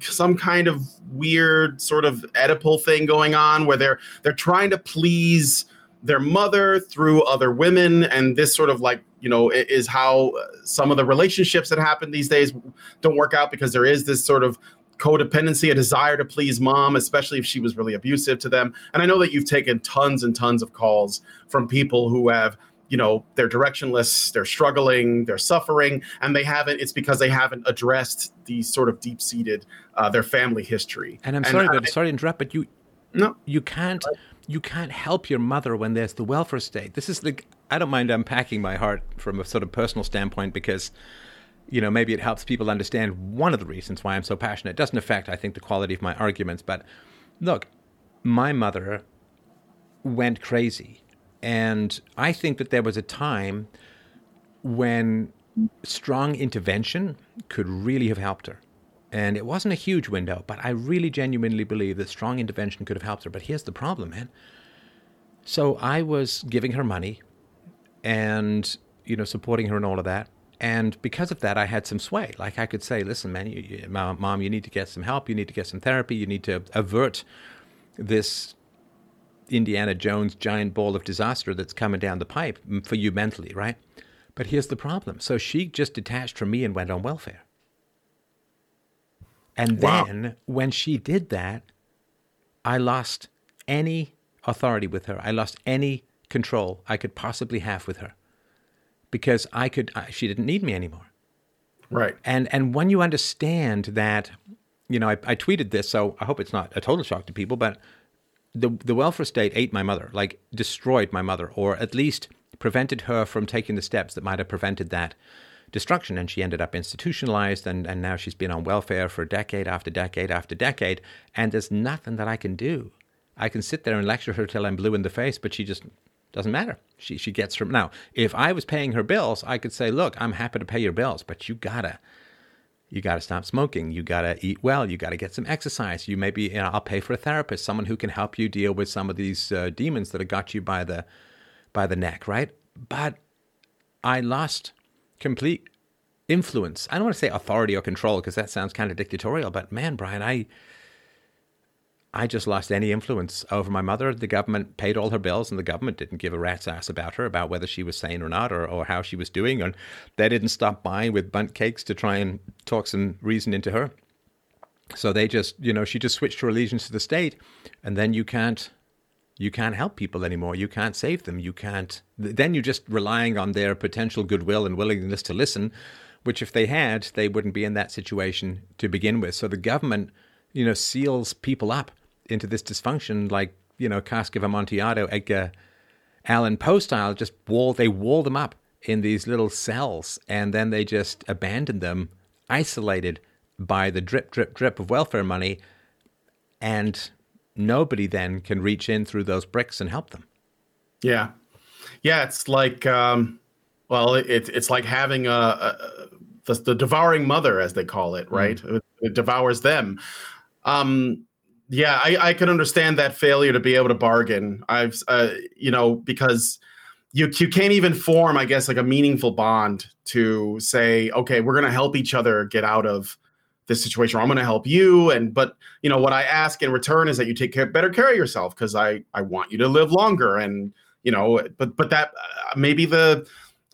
S2: some kind of weird sort of Oedipal thing going on where they're they're trying to please their mother through other women, and this sort of like you know is how some of the relationships that happen these days don't work out because there is this sort of codependency, a desire to please mom, especially if she was really abusive to them. And I know that you've taken tons and tons of calls from people who have you know they're directionless they're struggling they're suffering and they haven't it's because they haven't addressed the sort of deep-seated uh, their family history.
S1: And i'm and sorry I, but sorry to interrupt but you no. you can't you can't help your mother when there's the welfare state. This is the i don't mind unpacking my heart from a sort of personal standpoint because you know maybe it helps people understand one of the reasons why i'm so passionate. It doesn't affect i think the quality of my arguments but look my mother went crazy and I think that there was a time when strong intervention could really have helped her. And it wasn't a huge window, but I really genuinely believe that strong intervention could have helped her. But here's the problem, man. So I was giving her money and, you know, supporting her and all of that. And because of that, I had some sway. Like I could say, listen, man, you, you, mom, you need to get some help. You need to get some therapy. You need to avert this Indiana Jones giant ball of disaster that's coming down the pipe for you mentally, right? But here's the problem. So she just detached from me and went on welfare. And
S2: Wow.
S1: then when she did that, I lost any authority with her. I lost any control I could possibly have with her because I could. I, she didn't need me anymore.
S2: Right.
S1: And and when you understand that, you know, I, I tweeted this, so I hope it's not a total shock to people, but the the welfare state ate my mother, like destroyed my mother, or at least prevented her from taking the steps that might have prevented that destruction. And she ended up institutionalized, and, and now she's been on welfare for decade after decade after decade. And there's nothing that I can do. I can sit there and lecture her till I'm blue in the face, but she just doesn't matter. She she gets from now. If I was paying her bills, I could say, look, I'm happy to pay your bills, but you gotta you got to stop smoking. You got to eat well. You got to get some exercise. You maybe, you know, I'll pay for a therapist, someone who can help you deal with some of these uh, demons that have got you by the, by the neck, right? But I lost complete influence. I don't want to say authority or control because that sounds kind of dictatorial. But man, Brian, I, I just lost any influence over my mother. The government paid all her bills, and the government didn't give a rat's ass about her, about whether she was sane or not, or, or how she was doing. And they didn't stop by with Bundt cakes to try and talk some reason into her. So they just, you know, she just switched her allegiance to the state, and then you can't, you can't help people anymore. You can't save them. You can't. Then you're just relying on their potential goodwill and willingness to listen, which if they had, they wouldn't be in that situation to begin with. So the government, you know, seals people up into this dysfunction, like you know, Cask of Amontillado, Edgar Allan Poe style. Just wall they wall them up in these little cells, and then they just abandon them, isolated by the drip, drip, drip of welfare money, and nobody then can reach in through those bricks and help them.
S2: Yeah, yeah. It's like, um, well, it, it's like having a, a the, the devouring mother, as they call it, right?
S1: Mm.
S2: It, it devours them. Um, yeah, I, I can understand that failure to be able to bargain. I've, uh, you know, because you you can't even form, I guess, like a meaningful bond to say, okay, we're to help each other get out of this situation. I'm to help you, and but you know what I ask in return is that you take care, better care of yourself because I I want you to live longer, and you know, but but that uh, maybe the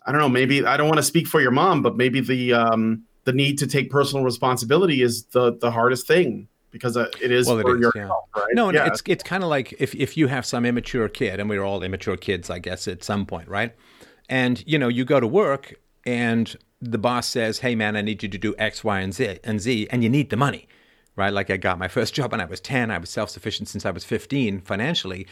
S2: I don't know, maybe I don't want to speak for your mom, but maybe the um the need to take personal responsibility is the the hardest thing because uh, it is
S1: Well, it
S2: for
S1: is,
S2: your
S1: yeah.
S2: health, right?
S1: No,
S2: yeah.
S1: it's it's kind of like if if you have some immature kid, and we're all immature kids, I guess, at some point, right? And you know, you go to work, and the boss says, "Hey, man, I need you to do X, Y, and Z, and Z, and you need the money." Right? Like I got my first job when I was 10. I was self sufficient since I was 15 financially.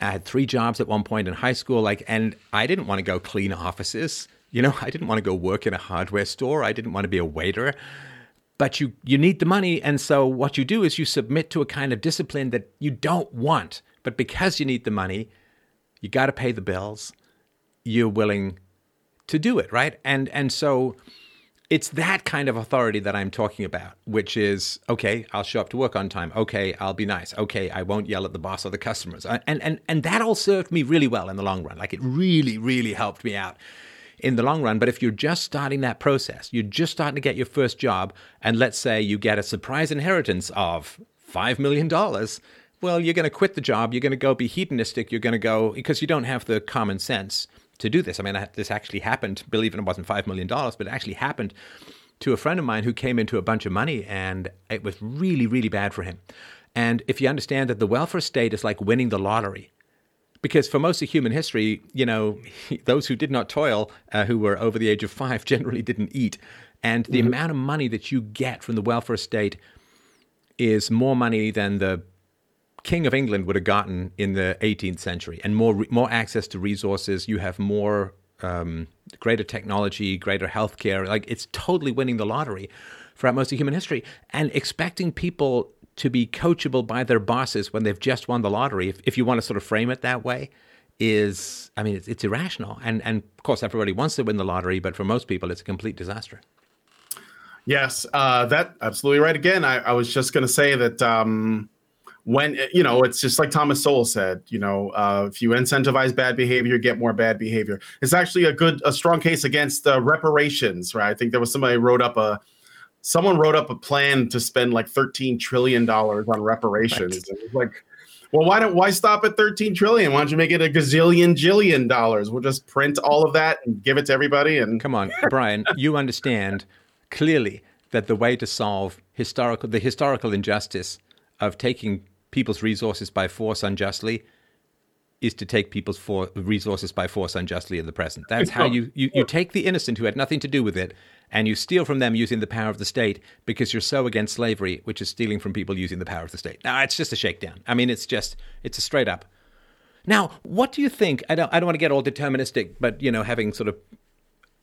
S1: I had three jobs at one point in high school. Like, and I didn't want to go clean offices. You know, I didn't want to go work in a hardware store. I didn't want to be a waiter. But you, you need the money. And so what you do is you submit to a kind of discipline that you don't want. But because you need the money, you got to pay the bills. You're willing to do it, right? And and so it's that kind of authority that I'm talking about, which is okay, I'll show up to work on time. Okay, I'll be nice. Okay, I won't yell at the boss or the customers. And and and that all served me really well in the long run. Like it really really helped me out in the long run. But if you're just starting that process, you're just starting to get your first job, and let's say you get a surprise inheritance of $5 million, well, you're going to quit the job. You're going to go be hedonistic. You're going to go because you don't have the common sense to do this. I mean, this actually happened, believe it, it wasn't $5 million, but it actually happened to a friend of mine who came into a bunch of money, and it was really, really bad for him. And if you understand that the welfare state is like winning the lottery, because for most of human history, you know, those who did not toil, uh, who were over the age of five, generally didn't eat. And the mm-hmm. amount of money that you get from the welfare state is more money than the king of England would have gotten in the 18th century, and more more access to resources. You have more um, greater technology, greater healthcare. Like it's totally winning the lottery throughout most of human history, and expecting people to be coachable by their bosses when they've just won the lottery, if, if you want to sort of frame it that way, is I mean it's, it's irrational. And and of course everybody wants to win the lottery, but for most people it's a complete disaster.
S2: Yes, uh, that absolutely right. Again, I, I was just going to say that um, when you know, it's just like Thomas Sowell said. You know, uh, if you incentivize bad behavior, get more bad behavior. It's actually a good, a strong case against uh, reparations, right? I think there was somebody wrote up a, someone wrote up a plan to spend like thirteen trillion dollars on reparations. Right. It was like, well, why don't why stop at thirteen trillion? Why don't you make it a gazillion jillion dollars? We'll just print all of that and give it to everybody. And
S1: come on, Brian, you understand clearly that the way to solve historical the historical injustice of taking people's resources by force unjustly is to take people's for- resources by force unjustly in the present. That's how you, you, you take the innocent who had nothing to do with it and you steal from them using the power of the state because you're so against slavery, which is stealing from people using the power of the state. Now, it's just a shakedown. I mean, it's just, it's a straight up. Now, what do you think? I don't, I don't want to get all deterministic, but, you know, having sort of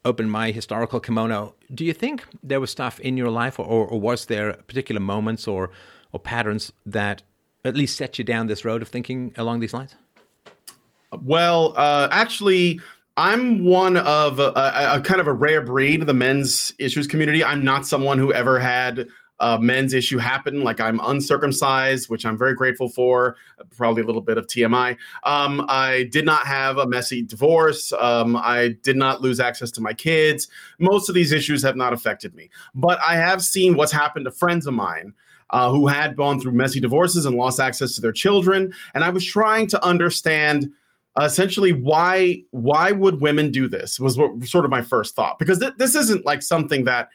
S1: opened my historical kimono, do you think there was stuff in your life or, or was there particular moments or, or patterns that at least set you down this road of thinking along these lines?
S2: Well, uh, actually, I'm one of a, a, a, kind of a rare breed the men's issues community. I'm not someone who ever had a men's issue happen. Like I'm uncircumcised, which I'm very grateful for. Probably a little bit of TMI. Um, I did not have a messy divorce. Um, I did not lose access to my kids. Most of these issues have not affected me, but I have seen what's happened to friends of mine. Uh, who had gone through messy divorces and lost access to their children. And I was trying to understand essentially why why would women do this was what sort of my first thought because th- this isn't like something that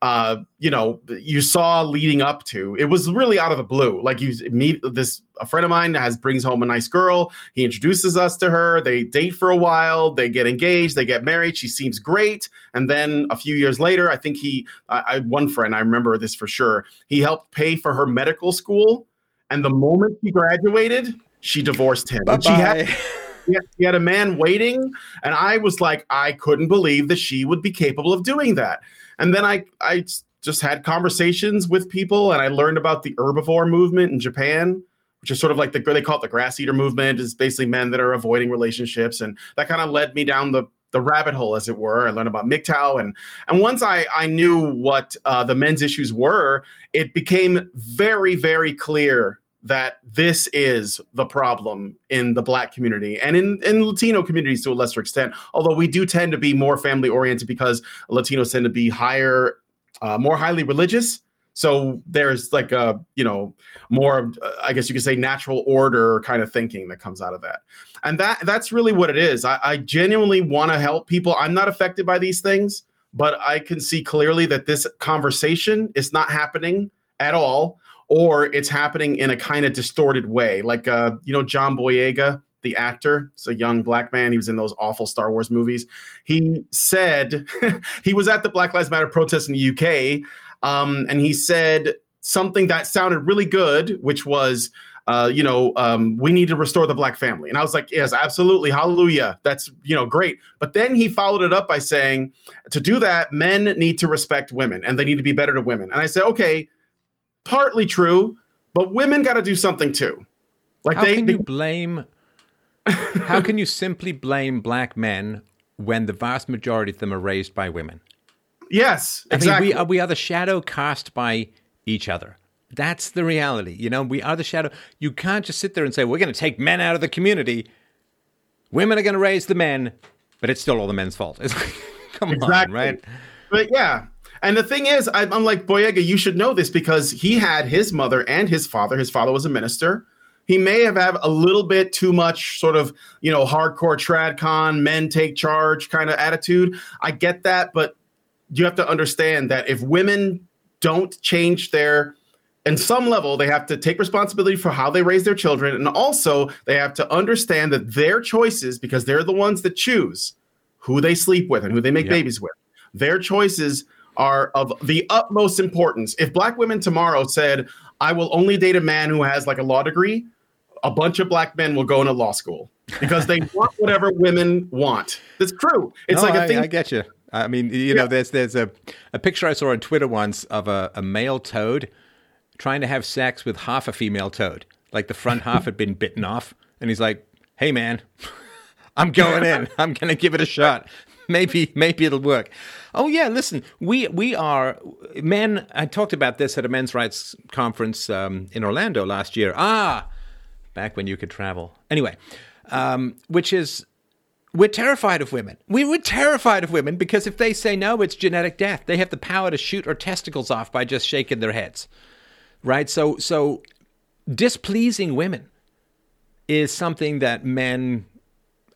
S2: uh you know you saw leading up to. It was really out of the blue. Like you meet this a friend of mine has brings home a nice girl. He introduces us to her. They date for a while. They get engaged. They get married. She seems great. And then a few years later i think he i, I one friend i remember this for sure he helped pay for her medical school. And the moment she graduated she divorced him.
S1: Bye-bye.
S2: she had he had a man waiting, and I was like, I couldn't believe that she would be capable of doing that. And then I, I just had conversations with people, and I learned about the herbivore movement in Japan, which is sort of like the they call it the grass eater movement. Is basically men that are avoiding relationships, and that kind of led me down the the rabbit hole, as it were. I learned about MGTOW, and and once I I knew what uh, the men's issues were, it became very very clear that this is the problem in the black community and in, in Latino communities to a lesser extent. Although we do tend to be more family oriented because Latinos tend to be higher, uh, more highly religious. So there's like a, you know, more, uh, I guess you could say natural order kind of thinking that comes out of that. And that that's really what it is. I, I genuinely want to help people. I'm not affected by these things, but I can see clearly that this conversation is not happening at all or it's happening in a kind of distorted way. Like, uh, you know, John Boyega, the actor, it's a young black man. He was in those awful Star Wars movies. He said he was at the Black Lives Matter protest in the UK, um, and he said something that sounded really good, which was. Uh, you know, um, we need to restore the black family. And I was like, yes, absolutely. Hallelujah. That's, you know, great. But then he followed it up by saying, to do that, men need to respect women and they need to be better to women. And I said, okay, partly true, but women got to do something too.
S1: Like how they, can they, you blame? how can you simply blame black men when the vast majority of them are raised by women?
S2: Yes,
S1: exactly. I mean, we are, we are the shadow cast by each other. That's the reality. You know, we are the shadow. You can't just sit there and say, we're going to take men out of the community. Women are going to raise the men, but it's still all the men's fault. Come exactly. on, right?
S2: But yeah, and the thing is, I'm like Boyega. You should know this because he had his mother and his father. His father was a minister. He may have had a little bit too much sort of you know hardcore tradcon men take charge kind of attitude. I get that, but you have to understand that if women don't change their in some level they have to take responsibility for how they raise their children and also they have to understand that their choices because they're the ones that choose who they sleep with and who they make yep. babies with their choices are of the utmost importance. If black women tomorrow said, I will only date a man who has like a law degree, a bunch of black men will go into law school because they want whatever women want. It's true. It's
S1: no,
S2: like a thing.
S1: I get you. I mean, you yeah. know, there's there's a, a picture I saw on Twitter once of a, a male toad trying to have sex with half a female toad. Like the front half had been bitten off. And he's like, hey, man, I'm going in. I'm going to give it a shot. maybe maybe it'll work. Oh yeah, listen, we we are men. I talked about this at a men's rights conference um, in Orlando last year. Ah, back when you could travel. Anyway, um, which is we're terrified of women. We were terrified of women because if they say no, it's genetic death. They have the power to shoot our testicles off by just shaking their heads, right? So so displeasing women is something that men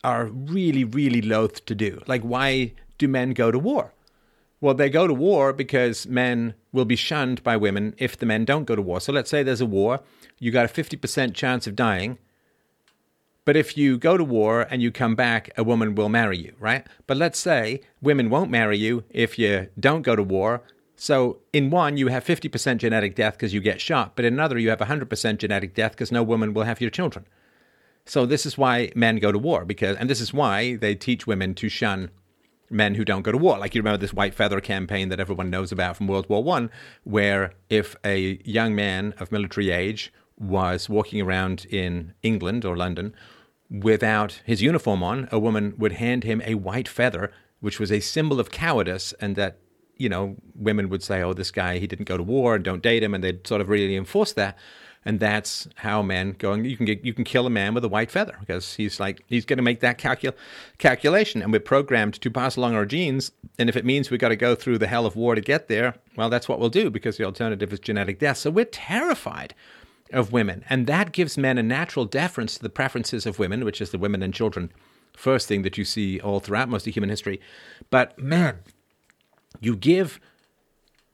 S1: are really, really loath to do. Like, why do men go to war? Well, they go to war because men will be shunned by women if the men don't go to war. So let's say there's a war, you got a 50% chance of dying. But if you go to war and you come back, a woman will marry you, right? But let's say women won't marry you if you don't go to war. So in one, you have 50% genetic death because you get shot, but in another, you have 100% genetic death because no woman will have your children. So this is why men go to war because, and this is why they teach women to shun men who don't go to war. Like you remember this white feather campaign that everyone knows about from World War One, where if a young man of military age was walking around in England or London without his uniform on, a woman would hand him a white feather, which was a symbol of cowardice, and that you know women would say, "Oh, this guy he didn't go to war, don't date him," and they'd sort of really enforce that and that's how men going. You can get you can kill a man with a white feather because he's like he's going to make that calcul- calculation, and we're programmed to pass along our genes. And if it means we've got to go through the hell of war to get there, well, that's what we'll do because the alternative is genetic death. So we're terrified of women, and that gives men a natural deference to the preferences of women, which is the women and children first thing that you see all throughout most of human history. But man, you give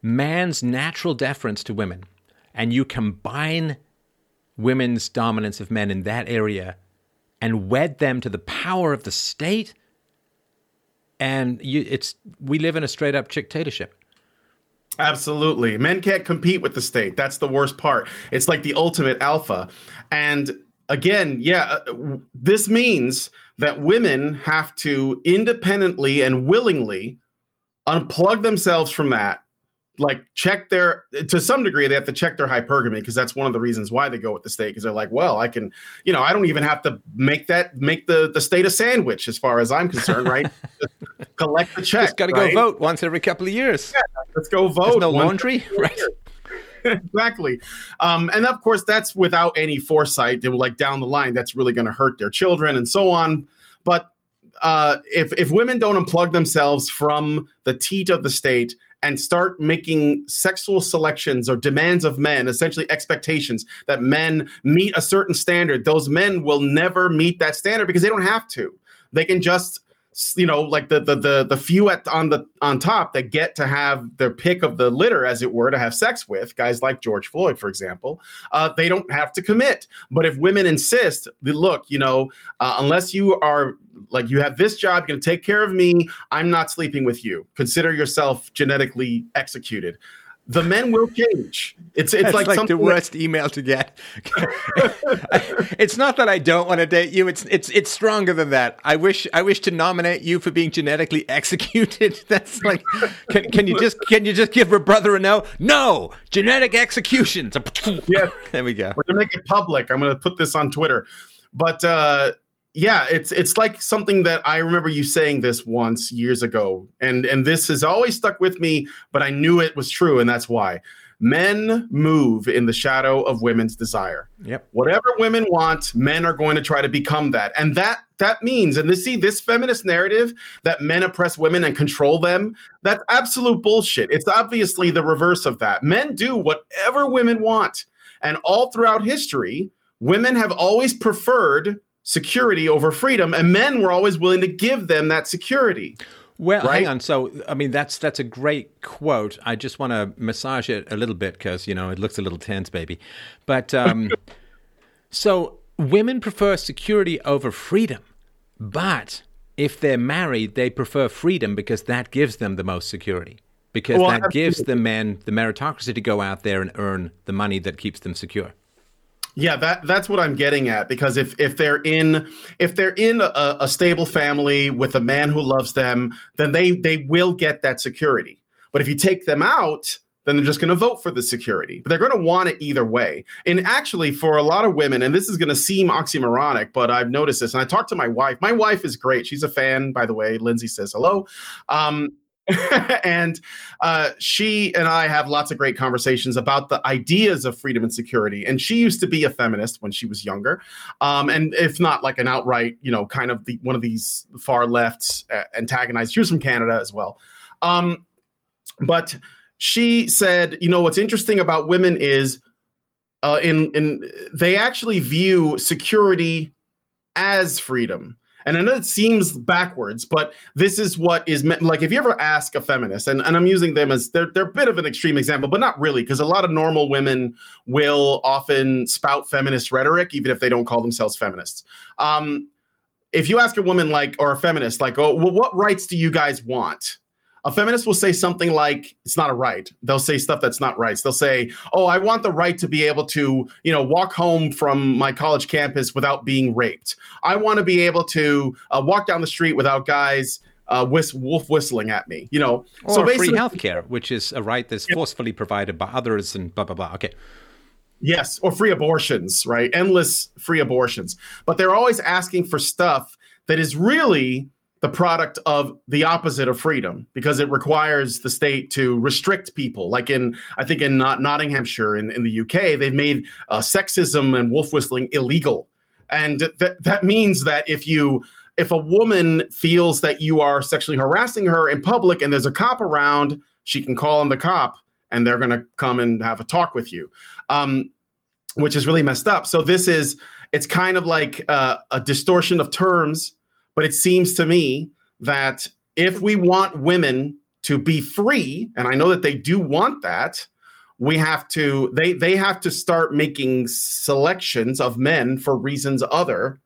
S1: man's natural deference to women and you combine women's dominance of men in that area and wed them to the power of the state. And you, it's we live in a straight up dictatorship.
S2: Absolutely. Men can't compete with the state. That's the worst part. It's like the ultimate alpha. And again yeah uh, this means that women have to independently and willingly unplug themselves from that like check their to some degree they have to check their hypergamy because that's one of the reasons why they go with the state because they're like well i can you know i don't even have to make that make the the state a sandwich as far as i'm concerned right? Collect the check
S1: just gotta right? go vote once every couple of years.
S2: Yeah, let's go vote
S1: There's no laundry? right.
S2: exactly. Um, and of course that's without any foresight they were like down the line that's really going to hurt their children and so on. But uh, if if women don't unplug themselves from the teat of the state and start making sexual selections or demands of men, essentially expectations that men meet a certain standard, those men will never meet that standard because they don't have to. They can just you know like the the the, the few at on the on top that get to have their pick of the litter as it were to have sex with guys like george floyd for example uh, they don't have to commit but if women insist look you know uh, unless you are like you have this job, you're gonna take care of me. I'm not sleeping with you. Consider yourself genetically executed. The men will change. It's it's
S1: like, like the worst that- email to get. it's not that I don't want to date you. It's it's it's stronger than that. I wish I wish to nominate you for being genetically executed. That's like, can, can you just can you just give her brother a no? No, genetic executions.
S2: yeah,
S1: there we go.
S2: We're gonna make it public. I'm gonna put this on Twitter. But uh, yeah, it's it's like something that I remember you saying this once years ago, and and this has always stuck with me. But I knew it was true, and that's why men move in the shadow of women's desire.
S1: Yep.
S2: Whatever women want, men are going to try to become that, and that that means, and this see this feminist narrative that men oppress women and control them. That's absolute bullshit. It's obviously the reverse of that. Men do whatever women want, and all throughout history, women have always preferred security over freedom, and men were always willing to give them that security.
S1: Well, right? hang on. So, I mean, that's that's a great quote. I just want to massage it a little bit because you know it looks a little tense, baby. But um, so women prefer security over freedom, but if they're married, they prefer freedom because that gives them the most security. Because well, that gives the men the meritocracy to go out there and earn the money that keeps them secure.
S2: Yeah, that that's what I'm getting at because if if they're in if they're in a, a, stable family with a man who loves them, then they they will get that security. But if you take them out, then they're just going to vote for the security. But they're going to want it either way. And actually, for a lot of women, and this is going to seem oxymoronic, but I've noticed this. And I talked to my wife. My wife is great. She's a fan, by the way. Lindsay says hello. Um, and uh, she and I have lots of great conversations about the ideas of freedom and security. And she used to be a feminist when she was younger, um, and if not like an outright, you know, kind of the one of these far left uh, antagonized. She was from Canada as well, um, but she said, you know, what's interesting about women is. Uh, in in they actually view security as freedom And I know it seems backwards, but this is what is meant. Like if you ever ask a feminist, and, and I'm using them as they're they're a bit of an extreme example, but not really, because a lot of normal women will often spout feminist rhetoric, even if they don't call themselves feminists. Um, if you ask a woman like or a feminist, like, oh, well, what rights do you guys want? A feminist will say something like it's not a right. They'll say stuff that's not rights. They'll say oh i want the right to be able to you know walk home from my college campus without being raped. I want to be able to uh, walk down the street without guys uh, whist- wolf whistling at me you know?
S1: Or so free healthcare which is a right that's forcefully provided by others and blah blah blah. Okay.
S2: Yes or free abortions right? Endless free abortions. But they're always asking for stuff that is really the product of the opposite of freedom because it requires the state to restrict people. Like in, I think in Not- Nottinghamshire in, in the UK, they've made uh, sexism and wolf whistling illegal. And th- that means that if you, if a woman feels that you are sexually harassing her in public and there's a cop around, she can call on the cop and they're going to come and have a talk with you, um, which is really messed up. So this is, it's kind of like uh, a distortion of terms but it seems to me that if we want women to be free, and I know that they do want that, we have to they they have to start making selections of men for reasons other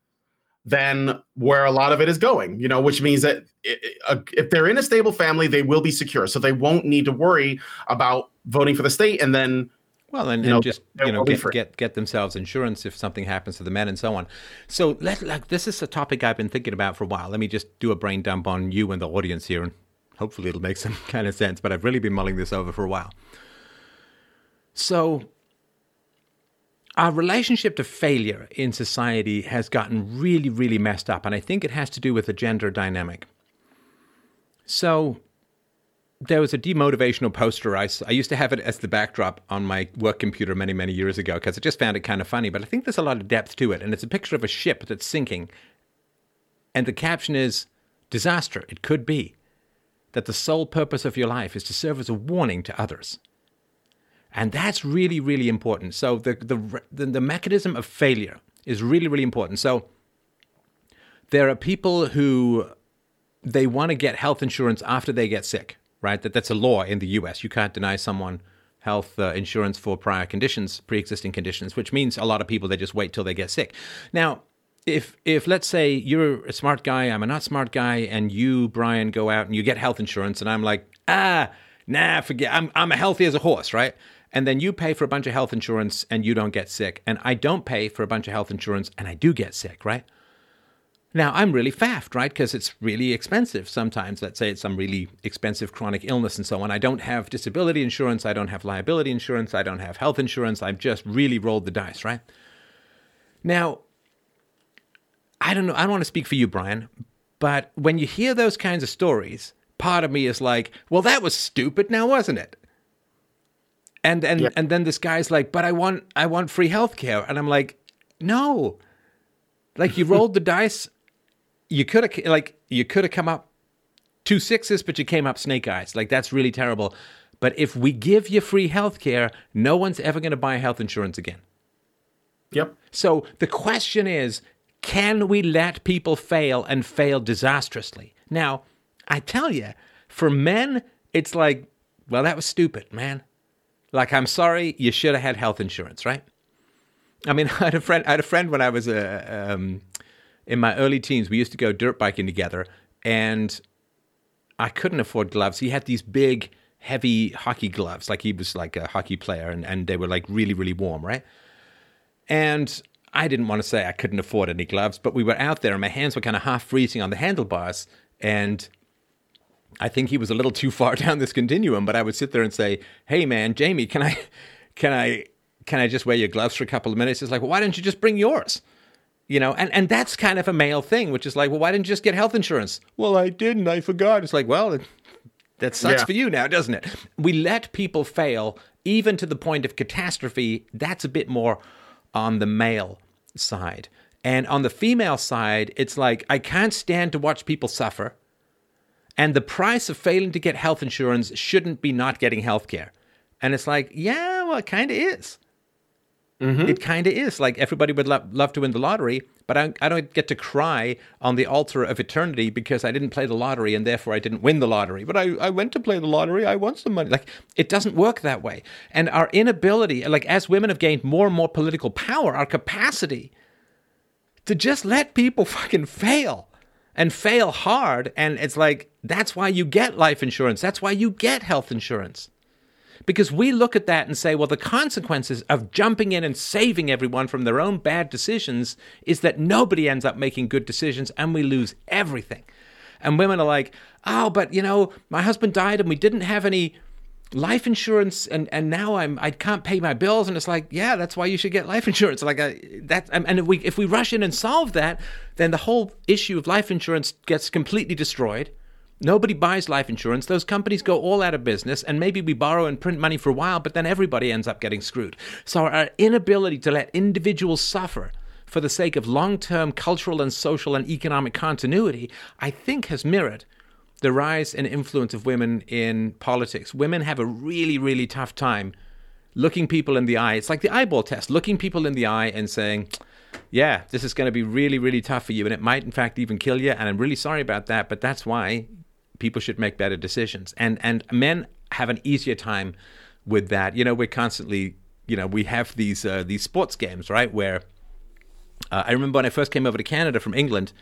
S2: than where a lot of it is going you know which means that if they're in a stable family they will be secure. So they won't need to worry about voting for the state and then
S1: well, and, and know, just you know get, get get themselves insurance if something happens to the men and so on. So let like this is a topic I've been thinking about for a while. Let me just do a brain dump on you and the audience here, and hopefully it'll make some kind of sense. But I've really been mulling this over for a while. So our relationship to failure in society has gotten really, really messed up, and I think it has to do with the gender dynamic. So there was a demotivational poster. I, I used to have it as the backdrop on my work computer many, many years ago because I just found it kind of funny. But I think there's a lot of depth to it. And it's a picture of a ship that's sinking. And the caption is disaster. It could be that the sole purpose of your life is to serve as a warning to others. And that's really, really important. So the, the, the, the mechanism of failure is really, really important. So there are people who they want to get health insurance after they get sick right? That that's a law in the U.S. You can't deny someone health uh, insurance for prior conditions, pre-existing conditions, which means a lot of people they just wait till they get sick. Now, if if let's say you're a smart guy, I'm a not smart guy, and you Brian go out and you get health insurance, and I'm like, ah, nah, forget, I'm I'm healthy as a horse, right? And then you pay for a bunch of health insurance and you don't get sick, and I don't pay for a bunch of health insurance and I do get sick, right? Now, I'm really faffed, right? Because it's really expensive sometimes. Let's say it's some really expensive chronic illness and so on. I don't have disability insurance. I don't have liability insurance. I don't have health insurance. I've just really rolled the dice, right? Now, I don't know. I don't want to speak for you, Brian, but when you hear those kinds of stories, part of me is like, well, that was stupid now, wasn't it? And and and then this guy's like, but I want I want free health care. And I'm like, no. Like you rolled the dice you could have like you could have come up two sixes, but you came up snake eyes. Like that's really terrible. But if we give you free health care, no one's ever going to buy health insurance again.
S2: Yep.
S1: So the question is, can we let people fail and fail disastrously? Now, I tell you, for men, it's like, well, that was stupid, man. Like, I'm sorry, you should have had health insurance, right? I mean, I had a friend. I had a friend when I was a um, in my early teens, we used to go dirt biking together, and I couldn't afford gloves. He had these big, heavy hockey gloves, like he was like a hockey player, and, and they were like really, really warm, right? And I didn't want to say I couldn't afford any gloves, but we were out there, and my hands were kind of half freezing on the handlebars, and I think he was a little too far down this continuum. But I would sit there and say, "Hey, man, Jamie, can I, can I, can I just wear your gloves for a couple of minutes?" He's like, well, "Why don't you just bring yours?" You know, and, and that's kind of a male thing, which is like, well, why didn't you just get health insurance? Well, I didn't. I forgot. It's like, well, that sucks yeah. for you now, doesn't it? We let people fail, even to the point of catastrophe. That's a bit more on the male side. And on the female side, it's like, I can't stand to watch people suffer. And the price of failing to get health insurance shouldn't be not getting health care. And it's like, yeah, well, it kind of is. Mm-hmm. It kind of is like everybody would lo- love to win the lottery, but I, I, don't get to cry on the altar of eternity because I didn't play the lottery and therefore I didn't win the lottery. But I, I went to play the lottery. I won some money. Like it doesn't work that way. And our inability, like as women have gained more and more political power, our capacity to just let people fucking fail and fail hard. And it's like, that's why you get life insurance. That's why you get health insurance. Because we look at that and say, well, the consequences of jumping in and saving everyone from their own bad decisions is that nobody ends up making good decisions and we lose everything. And women are like, oh, but you know, my husband died and we didn't have any life insurance and and now I'm I can't pay my bills. And it's like yeah that's why you should get life insurance. Like uh, that and if we if we rush in and solve that then the whole issue of life insurance gets completely destroyed Nobody buys life insurance. Those companies go all out of business, and maybe we borrow and print money for a while, but then everybody ends up getting screwed. So, our inability to let individuals suffer for the sake of long term cultural and social and economic continuity, I think has mirrored the rise and influence of women in politics. Women have a really, really tough time looking people in the eye. It's like the eyeball test, looking people in the eye and saying, yeah, this is going to be really, really tough for you, and it might, in fact, even kill you. And I'm really sorry about that, but that's why people should make better decisions. And and men have an easier time with that. You know, we're constantly, you know, we have these uh, these sports games, right? Where uh, I remember when I first came over to Canada from England.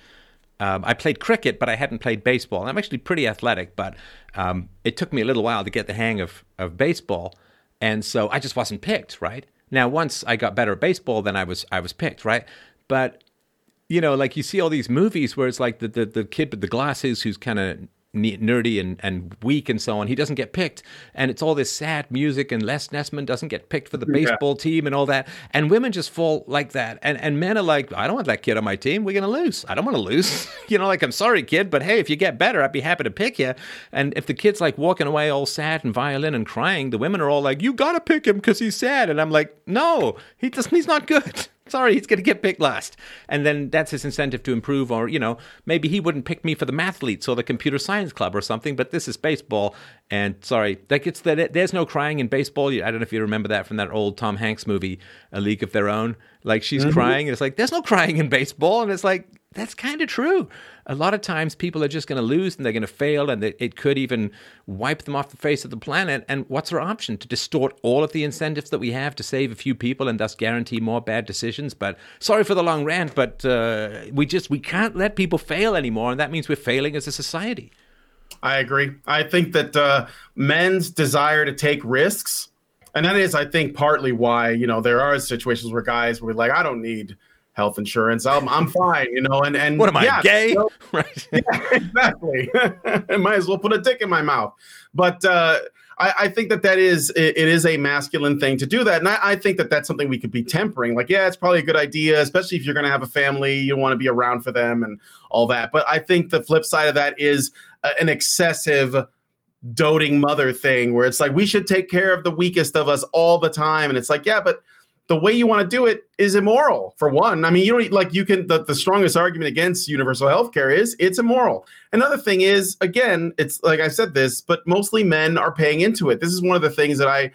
S1: Um, I played cricket, but I hadn't played baseball. I'm actually pretty athletic, but um, it took me a little while to get the hang of, of baseball, and so I just wasn't picked. Right now, once I got better at baseball, then I was I was picked. Right, but you know, like you see all these movies where it's like the the, the kid with the glasses who's kind of nerdy and, and weak and so on. He doesn't get picked. And it's all this sad music, and Les Nessman doesn't get picked for the baseball yeah. team and all that. And women just fall like that. And, and men are like, I don't want that kid on my team. We're going to lose. I don't want to lose. you know, like, I'm sorry, kid, but hey, if you get better, I'd be happy to pick you. And if the kid's like walking away all sad and violin and crying, the women are all like, you got to pick him because he's sad. And I'm like, no, he doesn't, he's not good sorry, he's going to get picked last. And then that's his incentive to improve, or, you know, maybe he wouldn't pick me for the mathletes or the computer science club or something, but this is baseball. And sorry, that gets that there's no crying in baseball. I don't know if you remember that from that old Tom Hanks movie, A League of Their Own. Like she's mm-hmm. crying. And it's like, there's no crying in baseball. And it's like, that's kind of true. A lot of times people are just going to lose and they're going to fail and it could even wipe them off the face of the planet. And what's our option? To distort all of the incentives that we have to save a few people and thus guarantee more bad decisions. But sorry for the long rant, but uh, we just, we can't let people fail anymore. And that means we're failing as a society.
S2: I agree. I think that uh, men's desire to take risks, and that is, I think, partly why, you know, there are situations where guys were like, I don't need – health insurance. I'm I'm fine, you know. And and
S1: what am I gay? Know, right?
S2: Yeah, exactly. I might as well put a dick in my mouth. But uh, I, I, think that that is it, it is a masculine thing to do that, and I, I, think that that's something we could be tempering. Like, yeah, it's probably a good idea, especially if you're going to have a family, you want to be around for them and all that. But I think the flip side of that is uh, an excessive doting mother thing where it's like we should take care of the weakest of us all the time and it's like yeah but the way you want to do it is immoral for one. I mean you don't like you can the, the strongest argument against universal health care is it's immoral. Another thing is again it's like i said this but mostly men are paying into it. This is one of the things that i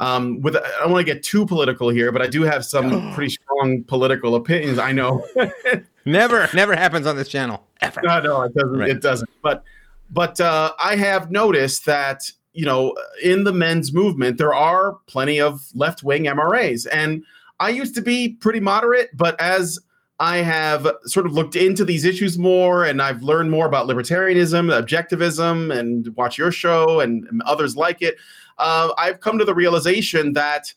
S2: um with i don't want to get too political here but i do have some pretty strong political opinions i know.
S1: Never never happens on this channel. Ever.
S2: No no it doesn't right. it doesn't. But but uh i have noticed that you know, in the men's movement, there are plenty of left wing MRAs. And I used to be pretty moderate, but as I have sort of looked into these issues more and I've learned more about libertarianism, objectivism, and watch your show and, and others like it, uh, I've come to the realization that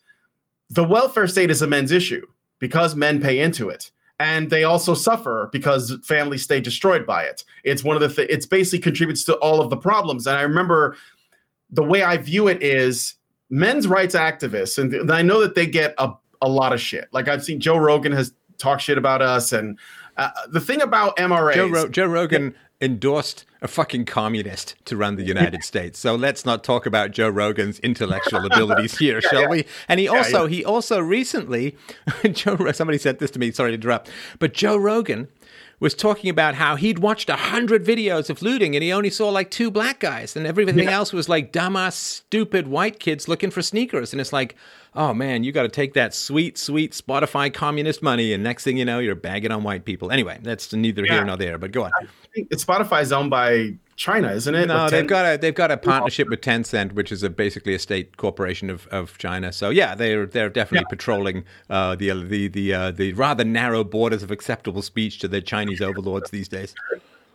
S2: the welfare state is a men's issue because men pay into it and they also suffer because families stay destroyed by it. It's one of the th- it's basically contributes to all of the problems. And I remember the way I view it is men's rights activists, and I know that they get a, a lot of shit. Like I've seen Joe Rogan has talked shit about us, and uh, the thing about MRA,
S1: Joe, Ro- Joe Rogan endorsed a fucking communist to run the United States. So let's not talk about Joe Rogan's intellectual abilities here, yeah, shall yeah. we? And he also yeah, he also recently Joe somebody said this to me, sorry to interrupt, but Joe Rogan was talking about how he'd watched a hundred videos of looting and he only saw like two black guys and everything yeah. else was like dumbass, stupid white kids looking for sneakers. And it's like, oh man, you got to take that sweet, sweet Spotify communist money, and next thing you know, you're bagging on white people. Anyway, that's neither yeah. here nor there. But go on.
S2: Spotify's owned by China, isn't it?
S1: No, they've got a they've got a partnership with Tencent, which is a, basically a state corporation of, of China. So yeah, they're they're definitely yeah. patrolling uh, the the the uh, the rather narrow borders of acceptable speech to the Chinese overlords these days.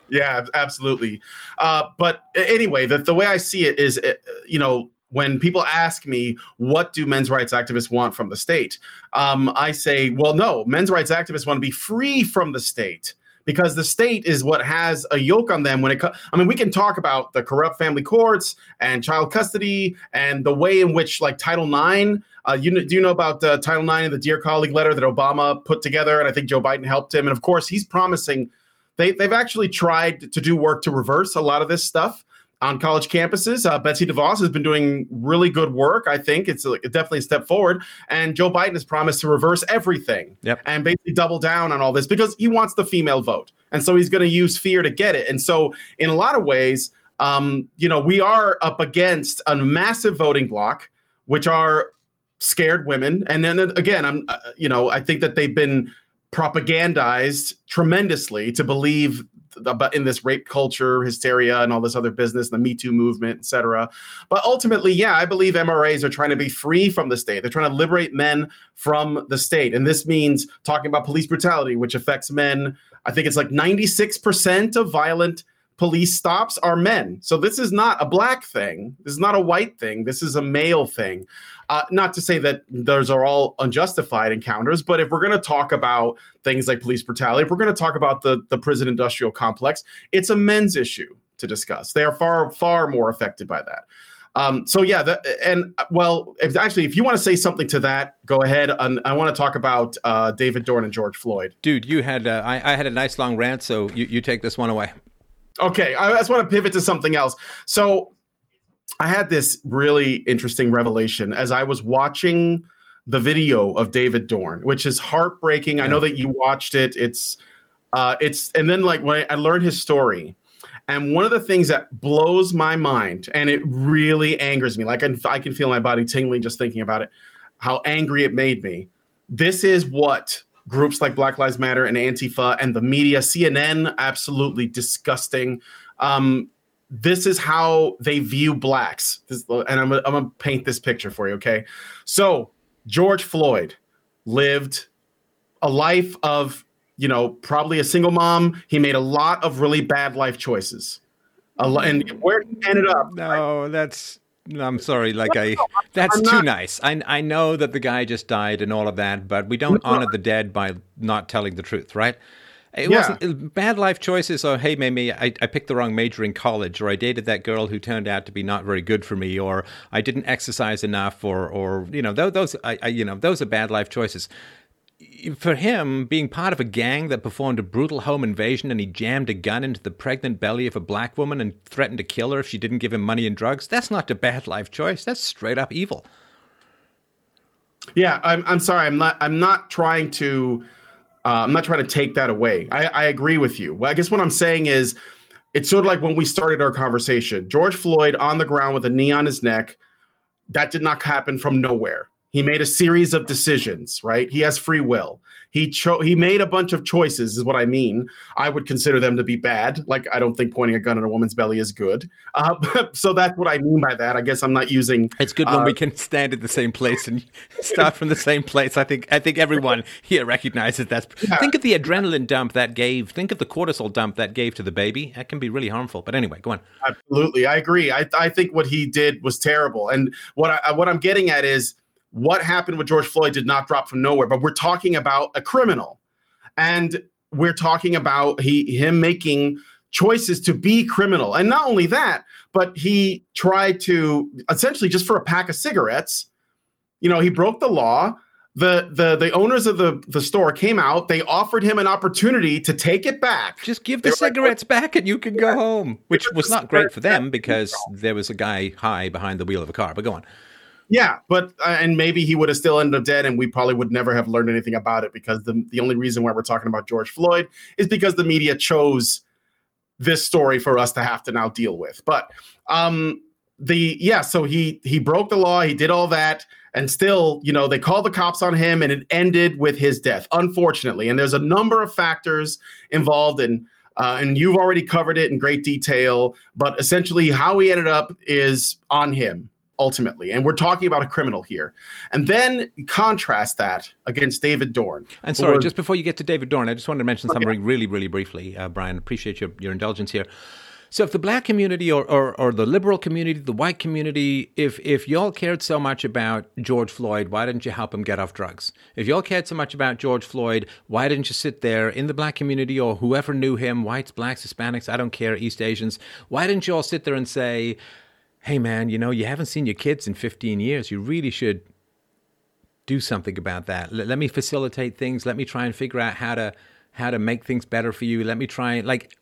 S2: Yeah, absolutely. Uh, but anyway, the the way I see it is, uh, you know, when people ask me what do men's rights activists want from the state um, i say well no men's rights activists want to be free from the state because the state is what has a yoke on them when it comes i mean we can talk about the corrupt family courts and child custody and the way in which like title ix uh, you know, do you know about uh, title ix and the dear colleague letter that obama put together? And i think joe biden helped him. And of course he's promising they, they've actually tried to do work to reverse a lot of this stuff on college campuses. Uh, Betsy DeVos has been doing really good work. I think it's a, definitely a step forward. And Joe Biden has promised to reverse everything
S1: yep.
S2: and basically double down on all this because he wants the female vote. And so he's going to use fear to get it. And so, in a lot of ways, um, you know, we are up against a massive voting bloc, which are scared women. And then again, I'm, uh, you know, I think that they've been propagandized tremendously to believe about in this rape culture hysteria and all this other business, the Me Too movement, etc. But ultimately, yeah, I believe MRAs are trying to be free from the state. They're trying to liberate men from the state, and this means talking about police brutality, which affects men. I think it's like 96% of violent police stops are men. So this is not a black thing. This is not a white thing. This is a male thing. Uh, not to say that those are all unjustified encounters, but if we're going to talk about things like police brutality, if we're going to talk about the, the prison industrial complex, it's a men's issue to discuss. They are far, far more affected by that. Um, so yeah, the, and well, if, actually, if you want to say something to that, go ahead. And I want to talk about uh, David Dorn and George Floyd.
S1: Dude, you had uh, I, I, had a nice long rant, so you, you take this one away.
S2: Okay, I just want to pivot to something else. So I had this really interesting revelation as I was watching the video of David Dorn, which is heartbreaking. Yeah. I know that you watched it. It's uh it's and then like when I learned his story, and one of the things that blows my mind and it really angers me, like I, I can feel my body tingling just thinking about it, how angry it made me. This is what groups like Black Lives Matter and Antifa and the media, CNN, absolutely disgusting. Um, this is how they view blacks. This, and I'm, I'm going to paint this picture for you, okay? So, George Floyd lived a life of, you know, probably a single mom. He made a lot of really bad life choices. and where he ended up.
S1: No, that's. I'm sorry. Like I, that's too nice. I I know that the guy just died and all of that, but we don't honor the dead by not telling the truth, right? It yeah. wasn't uh, bad life choices or hey maybe I, I picked the wrong major in college or I dated that girl who turned out to be not very good for me or I didn't exercise enough or or you know those, those I, I you know those are bad life choices for him, being part of a gang that performed a brutal home invasion and he jammed a gun into the pregnant belly of a black woman and threatened to kill her if she didn't give him money and drugs, that's not a bad life choice. That's straight up evil.
S2: Yeah, I'm, I'm sorry. I'm not. I'm not trying to uh, I'm not trying to take that away. I, I agree with you. Well, I guess what I'm saying is, it's sort of like when we started our conversation. George Floyd on the ground with a knee on his neck. That did not happen from nowhere. He made a series of decisions, right? He has free will. He chose. he made a bunch of choices, is what I mean. I would consider them to be bad. Like I don't think pointing a gun at a woman's belly is good. Uh, so that's what I mean by that. I guess I'm not using.
S1: It's good uh, when we can stand at the same place and start from the same place. I think I think everyone here recognizes that. Yeah. Think of the adrenaline dump that gave. Think of the cortisol dump that gave to the baby. That can be really harmful. But anyway, go on.
S2: Absolutely, I agree. I I think what he did was terrible. And what I what I'm getting at is what happened with George Floyd did not drop from nowhere, but we're talking about a criminal. And we're talking about he him making choices to be criminal. And not only that, but he tried to essentially just for a pack of cigarettes, you know, he broke the law. The the the owners of the the store came out. They offered him an opportunity to take it back.
S1: Just give the they cigarettes like, back and you can go home, which was not great for them because there was a guy high behind the wheel of a car. But go on.
S2: Yeah, but uh, and maybe he would have still ended up dead, and we probably would never have learned anything about it because the the only reason why we're talking about George Floyd is because the media chose this story for us to have to now deal with. But um, the yeah, so he he broke the law, he did all that, and still, you know, they called the cops on him, and it ended with his death, unfortunately. And there's a number of factors involved in. Uh, and you've already covered it in great detail, but essentially, how he ended up is on him ultimately. And we're talking about a criminal here. And then contrast that against David Dorn.
S1: And sorry, just before you get to David Dorn, I just wanted to mention something really, really briefly, uh, Brian. Appreciate your, your indulgence here. So if the black community or, or, or, the liberal community, the white community, if if y'all cared so much about George Floyd, why didn't you help him get off drugs? If y'all cared so much about George Floyd, why didn't you sit there in the black community or whoever knew him, whites, blacks, Hispanics, I don't care, East Asians, why didn't you all sit there and say, hey man, you know, you haven't seen your kids in 15 years. You really should do something about that. Let, let, me facilitate things. Let me try and figure out how to how to make things better for you. Let me try and like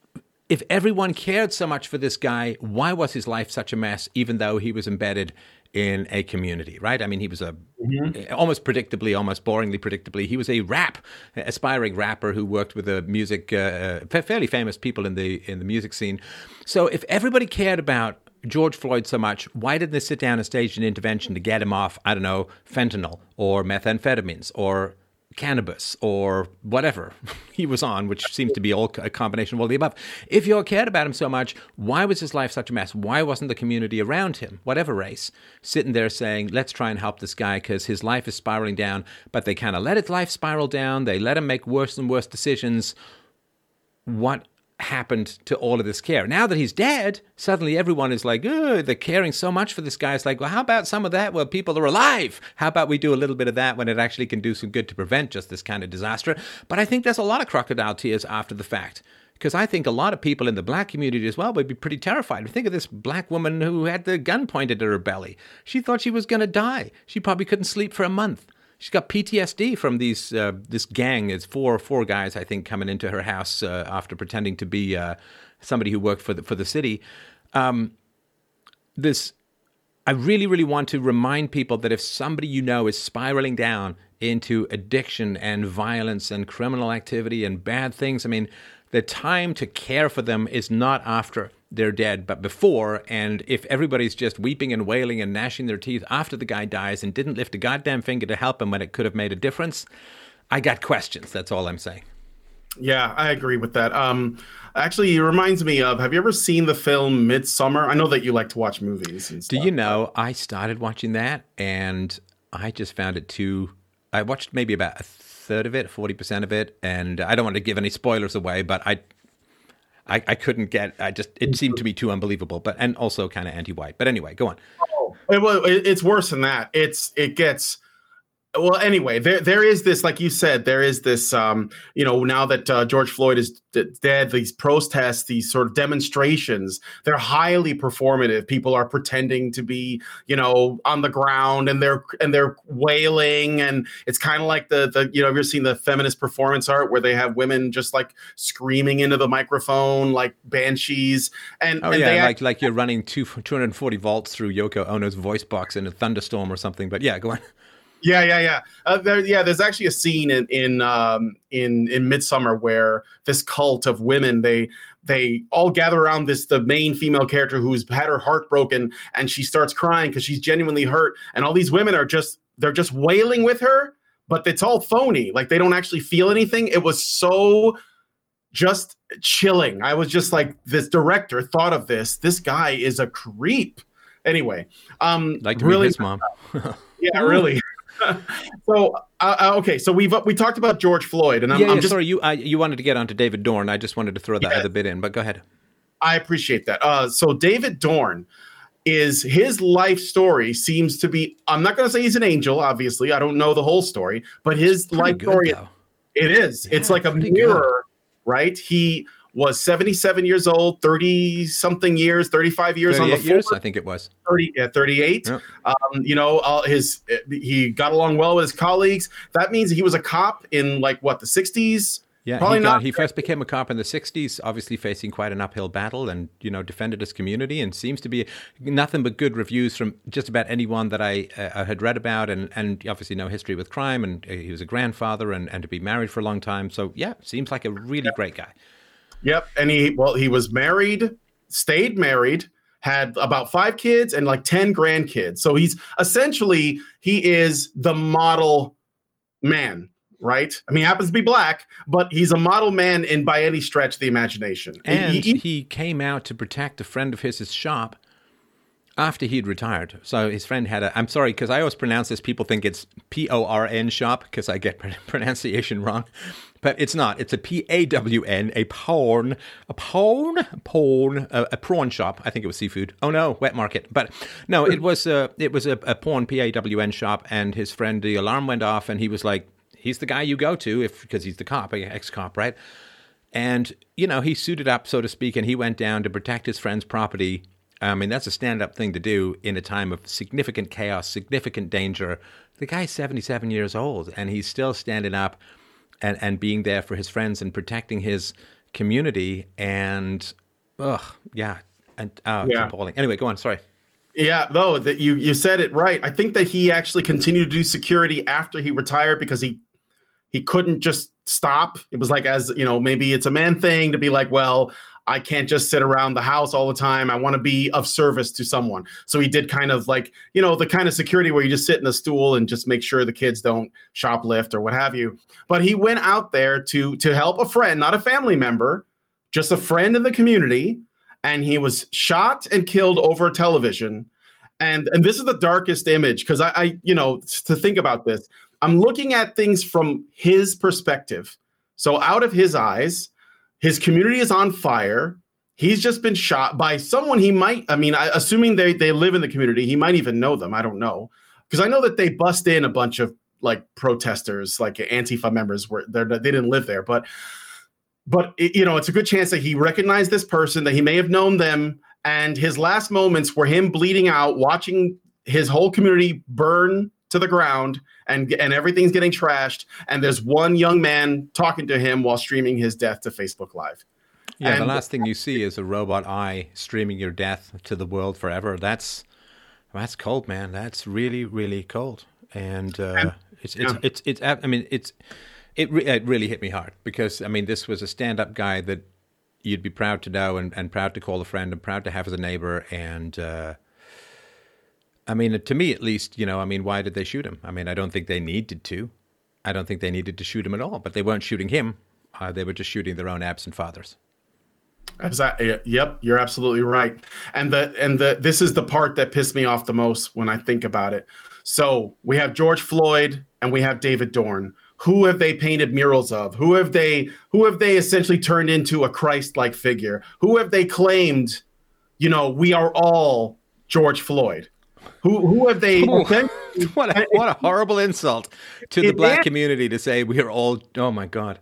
S1: if everyone cared so much for this guy, why was his life such a mess even though he was embedded in a community, right? I mean, he was a mm-hmm. almost predictably, almost boringly predictably, he was a rap aspiring rapper who worked with the music uh, uh fairly famous people in the in the music scene. So if everybody cared about George Floyd so much, why didn't they sit down and stage an intervention to get him off, I don't know, fentanyl or methamphetamines or cannabis or whatever he was on, which seems to be all a combination of all the above. If you all cared about him so much, why was his life such a mess? Why wasn't the community around him, whatever race, sitting there saying, let's try and help this guy because his life is spiraling down? But they kind of let his life spiral down. They let him make worse and worse decisions. What happened to all of this care. Now that he's dead, suddenly everyone is like, oh, they're caring so much for this guy. It's like, well, how about some of that while people are alive? How about we do a little bit of that when it actually can do some good to prevent just this kind of disaster? But I think there's a lot of crocodile tears after the fact. Because I think a lot of people in the black community as well would be pretty terrified. Think of this black woman who had the gun pointed at her belly. She thought she was going to die. She probably couldn't sleep for a month she's got PTSD from these uh, this gang. It's four four guys I think coming into her house uh, after pretending to be uh, somebody who worked for the for the city. Um, this I really really want to remind people that if somebody you know is spiraling down into addiction and violence and criminal activity and bad things, I mean, the time to care for them is not after they're dead, but before. And if everybody's just weeping and wailing and gnashing their teeth after the guy dies and didn't lift a goddamn finger to help him when it could have made a difference, I got questions. That's all I'm saying.
S2: Yeah, I agree with that. Um, actually, it reminds me of. Have you ever seen the film Midsommar? I know that you like to watch movies.
S1: Do you know? I started watching that, and I just found it too. I watched maybe about a third of it, forty percent of it, and I don't want to give any spoilers away, but I I, I couldn't get. I just it seemed to me too unbelievable, but and also kind of anti-white. But anyway, go on.
S2: Oh, it, it's worse than that. It's it gets well anyway there there is this like you said there is this um you know now that uh, george floyd is d- dead these protests these sort of demonstrations they're highly performative. People are pretending to be you know on the ground and they're and they're wailing and it's kind of like the the you know have you seen the feminist performance art where they have women just like screaming into the microphone like banshees and
S1: oh
S2: and
S1: yeah like like you're running two, 240 volts through yoko ono's voice box in a thunderstorm or something but yeah go on
S2: yeah, yeah, yeah. Uh, there, yeah, there's actually a scene in in um, in in Midsommar where this cult of women they they all gather around this the main female character who's had her heart broken and she starts crying because she's genuinely hurt and all these women are just they're just wailing with her but it's all phony. Like they don't actually feel anything. It was so just chilling. I was just like this director thought of this. This guy is a creep. Anyway um
S1: like really his mom.
S2: Yeah really so uh, uh, okay, so we've we talked about George Floyd, and I'm,
S1: yeah,
S2: I'm just
S1: sorry you uh, you wanted to get onto David Dorn. I just wanted to throw that yeah. other bit in, but go ahead.
S2: I appreciate that. Uh, so David Dorn is his life story seems to be. I'm not going to say he's an angel. Obviously, I don't know the whole story, but his life good, story. Though. It is. Yeah, it's like a mirror, good. right? He was 77 years old, 30 something years, 35 years on the
S1: years, I think it was
S2: 30, yeah, 38. Yeah. Um, you know, uh, his he got along well with his colleagues. That means he was a cop in like what the 60s.
S1: Yeah,
S2: Probably
S1: he, got,
S2: not-
S1: he first became a cop in the 60s, obviously facing quite an uphill battle and, you know, defended his community and seems to be nothing but good reviews from just about anyone that I uh, had read about and, and obviously no history with crime and uh, he was a grandfather and, and to be married for a long time. So, yeah, seems like a really great guy.
S2: Yep. And he, well, he was married, stayed married, had about five kids and like 10 grandkids. So he's essentially, he is the model man, right? I mean, he happens to be black, but he's a model man in by any stretch of the imagination.
S1: And
S2: He- he-
S1: he came out to protect a friend of his shop after he'd retired. So his friend had a. I'm sorry because I always pronounce this. People think it's P O R N shop because I get pronunciation wrong, but it's not. It's a P A W N, a porn, a porn, porn, a, a prawn shop. I think it was seafood. Oh no, wet market. But no, it hmm. was a it was a, a porn P A W N shop. And his friend, the alarm went off, and he was like, "He's the guy you go to if because he's the cop, eh, ex cop, right?" And, you know, he suited up, so to speak, and he went down to protect his friend's property. I mean, that's a stand up thing to do in a time of significant chaos, significant danger. The guy's 77 years old, and he's still standing up and, and being there for his friends and protecting his community. And, ugh, yeah. And, oh,
S2: Yeah.
S1: appalling. Anyway, go on. Sorry.
S2: Yeah, though that you you said it right. I think that he actually continued to do security after he retired because he he couldn't just stop. It was like as you know, maybe it's a man thing to be like, well, I can't just sit around the house all the time. I want to be of service to someone. So he did kind of like, you know, the kind of security where you just sit in a stool and just make sure the kids don't shoplift or what have you. But he went out there to to help a friend, not a family member, just a friend in the community and he was shot and killed over television. And and this is the darkest image because I, I, you know, to think about this, I'm looking at things from his perspective. So out of his eyes, his community is on fire. He's just been shot by someone he might. I mean, I, assuming they they live in the community, he might even know them. I don't know because I know that they bust in a bunch of like protesters, like Antifa members, were they didn't live there, but but it, you know it's a good chance that he recognized this person that he may have known them and his last moments were him bleeding out watching his whole community burn to the ground and and everything's getting trashed and there's one young man talking to him while streaming his death to Facebook live
S1: Yeah, the last thing you see is a robot eye streaming your death to the world forever. That's that's cold, man. That's really, really cold. And, uh,
S2: And-
S1: it's, it's,
S2: yeah.
S1: it's, it's, I mean, it's, it, re- it really hit me hard because, I mean, this was a stand up guy that you'd be proud to know and, and proud to call a friend and proud to have as a neighbor. And, uh, I mean, to me at least, you know, I mean, why did they shoot him? I mean, I don't think they needed to. I don't think they needed to shoot him at all, but they weren't shooting him. Uh, they were just shooting their own absent fathers.
S2: Exactly. Yep, you're absolutely right. And the and the this is the part that pissed me off the most when I think about it. So we have George Floyd and we have David Dorn. Who have they painted murals of? Who have they who have they essentially turned into a Christ-like figure? Who have they claimed, you know, we are all George Floyd? Who who have they
S1: Ooh. what a, what a horrible insult to the black community to say we are all oh my god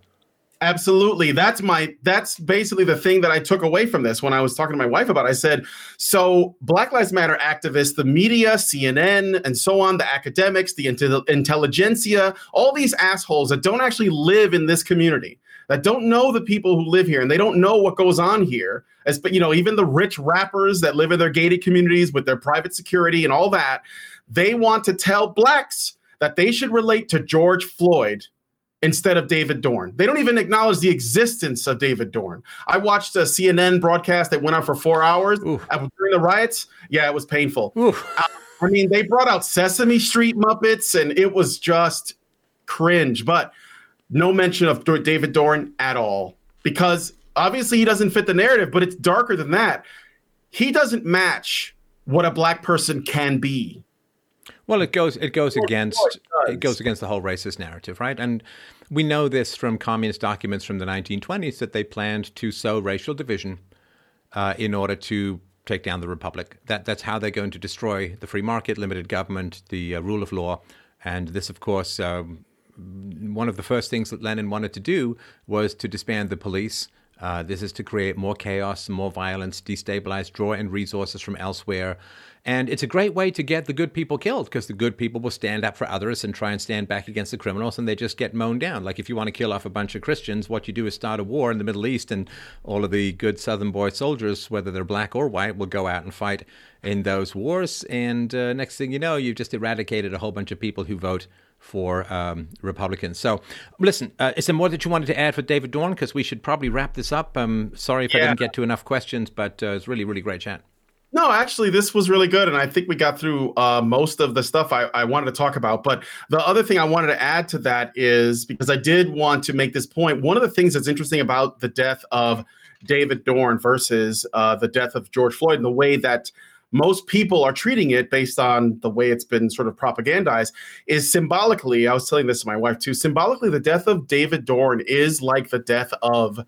S2: Absolutely. That's my that's basically the thing that I took away from this when I was talking to my wife about. it. I said, so Black Lives Matter activists, the media, CNN, and so on, the academics, the intel- intelligentsia, all these assholes that don't actually live in this community, that don't know the people who live here and they don't know what goes on here. As but you know, even the rich rappers that live in their gated communities with their private security and all that, they want to tell blacks that they should relate to George Floyd instead of David Dorn. They don't even acknowledge the existence of David Dorn. I watched a CNN broadcast that went on for four hours uh, during the riots. Yeah, it was painful.
S1: Ooh.
S2: I mean, they brought out Sesame Street Muppets, and it was just cringe. But no mention of David Dorn at all because obviously he doesn't fit the narrative. But it's darker than that. He doesn't match what a black person can be.
S1: well it goes it goes against
S2: does.
S1: it goes against the whole racist narrative right and we know this from communist documents from the 1920s that they planned to sow racial division uh, in order to take down the republic that that's how they're going to destroy the free market limited government the uh, rule of law and this of course um, one of the first things that Lenin wanted to do was to disband the police Uh, this is to create more chaos, more violence, destabilize, draw in resources from elsewhere. And it's a great way to get the good people killed because the good people will stand up for others and try and stand back against the criminals and they just get mown down. Like if you want to kill off a bunch of Christians, what you do is start a war in the Middle East and all of the good Southern boy soldiers, whether they're black or white, will go out and fight in those wars. And uh, next thing you know, you've just eradicated a whole bunch of people who vote for um, Republicans. So, listen, uh, is there more that you wanted to add for David Dorn? Because we should probably wrap this up. Um, sorry if yeah. I didn't get to enough questions, but uh, it's really, really great chat.
S2: No, actually, this was really good, and I think we got through uh, most of the stuff I, I, wanted to talk about. But the other thing I wanted to add to that is because I did want to make this point. One of the things that's interesting about the death of David Dorn versus uh, the death of George Floyd, and the way that most people are treating it based on the way it's been sort of propagandized is symbolically. I was telling this to my wife too. Symbolically, the death of David Dorn is like the death of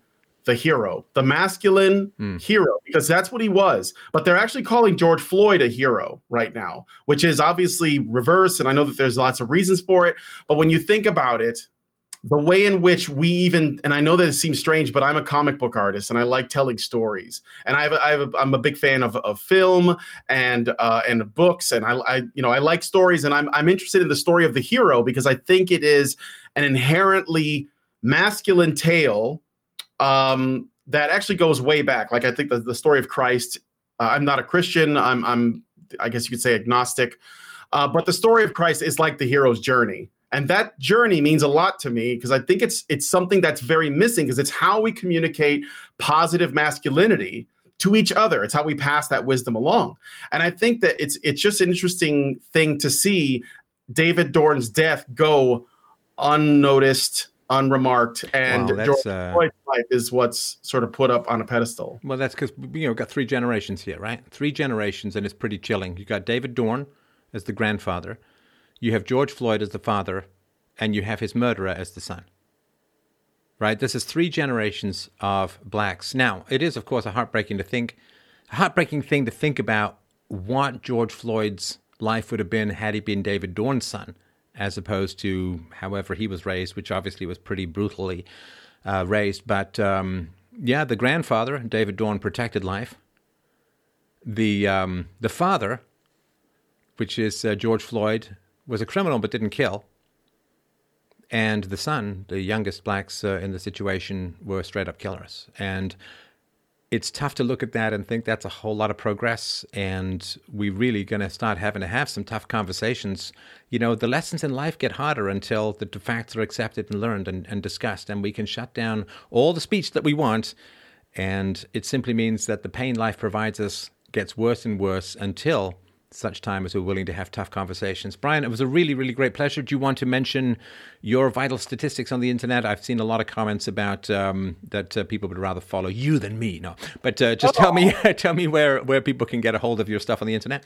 S2: the hero, the masculine mm. hero, because that's what he was. But they're actually calling George Floyd a hero right now, which is obviously reverse. And I know that there's lots of reasons for it. But when you think about it, the way in which we even and I know that it seems strange, but I'm a comic book artist and I like telling stories. And I have, I have a, I'm a big fan of, of film and uh, and books, and I, I you know I like stories, and I'm I'm interested in the story of the hero because I think it is an inherently masculine tale um, that actually goes way back. Like I think the, the story of Christ. Uh, I'm not a Christian. I'm I'm I guess you could say agnostic. Uh, but the story of Christ is like the hero's journey and that journey means a lot to me because i think it's it's something that's very missing because it's how we communicate positive masculinity to each other. It's how we pass that wisdom along. And i think that it's it's just an interesting thing to see david dorn's death go unnoticed unremarked and wow, George uh, Floyd's life is what's sort of put up on a pedestal.
S1: Well that's because you know we've got three generations here right? Three generations and it's pretty chilling. You got david dorn as the grandfather you have George Floyd as the father, and you have his murderer as the son. Right? This is three generations of blacks. Now, it is, of course, a heartbreaking to think, a heartbreaking thing to think about what George Floyd's life would have been had he been David Dorn's son, as opposed to however he was raised, which obviously was pretty brutally uh, raised. But um, yeah, the grandfather, David Dorn, protected life. The um, the father, which is uh, George Floyd, was a criminal but didn't kill. And the son, the youngest blacks uh, in the situation, were straight up killers. And it's tough to look at that and think that's a whole lot of progress. And we're really going to start having to have some tough conversations. You know, the lessons in life get harder until the facts are accepted and learned and, and discussed. And we can shut down all the speech that we want. And it simply means that the pain life provides us gets worse and worse until such time as we're willing to have tough conversations. Brian, it was a really, really great pleasure. Do you want to mention your vital statistics on the internet? I've seen a lot of comments about um, that uh, people would rather follow you than me. No, but uh, just oh. tell me, tell me where where people can get a hold of your stuff on the internet.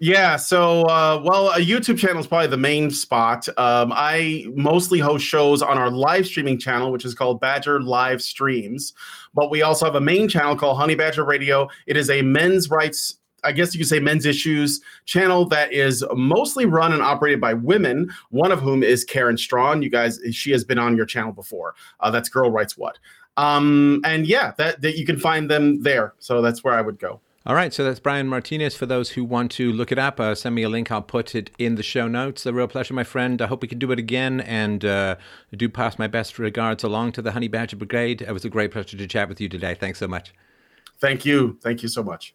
S2: Yeah, so uh, well, a YouTube channel is probably the main spot. Um, I mostly host shows on our live streaming channel, which is called Badger Live Streams. But we also have a main channel called Honey Badger Radio. It is a men's rights I guess you could say men's issues channel that is mostly run and operated by women. One of whom is Karen Straughan. You guys, she has been on your channel before. Uh, that's Girl Writes What. Um, and yeah, that, that you can find them there. So that's where I would go.
S1: All right, so that's Brian Martinez. For those who want to look it up, uh, send me a link. I'll put it in the show notes. A real pleasure, my friend. I hope we can do it again. And uh, do pass my best regards along to the Honey Badger Brigade. It was a great pleasure to chat with you today. Thanks so much.
S2: Thank you. Thank you so much.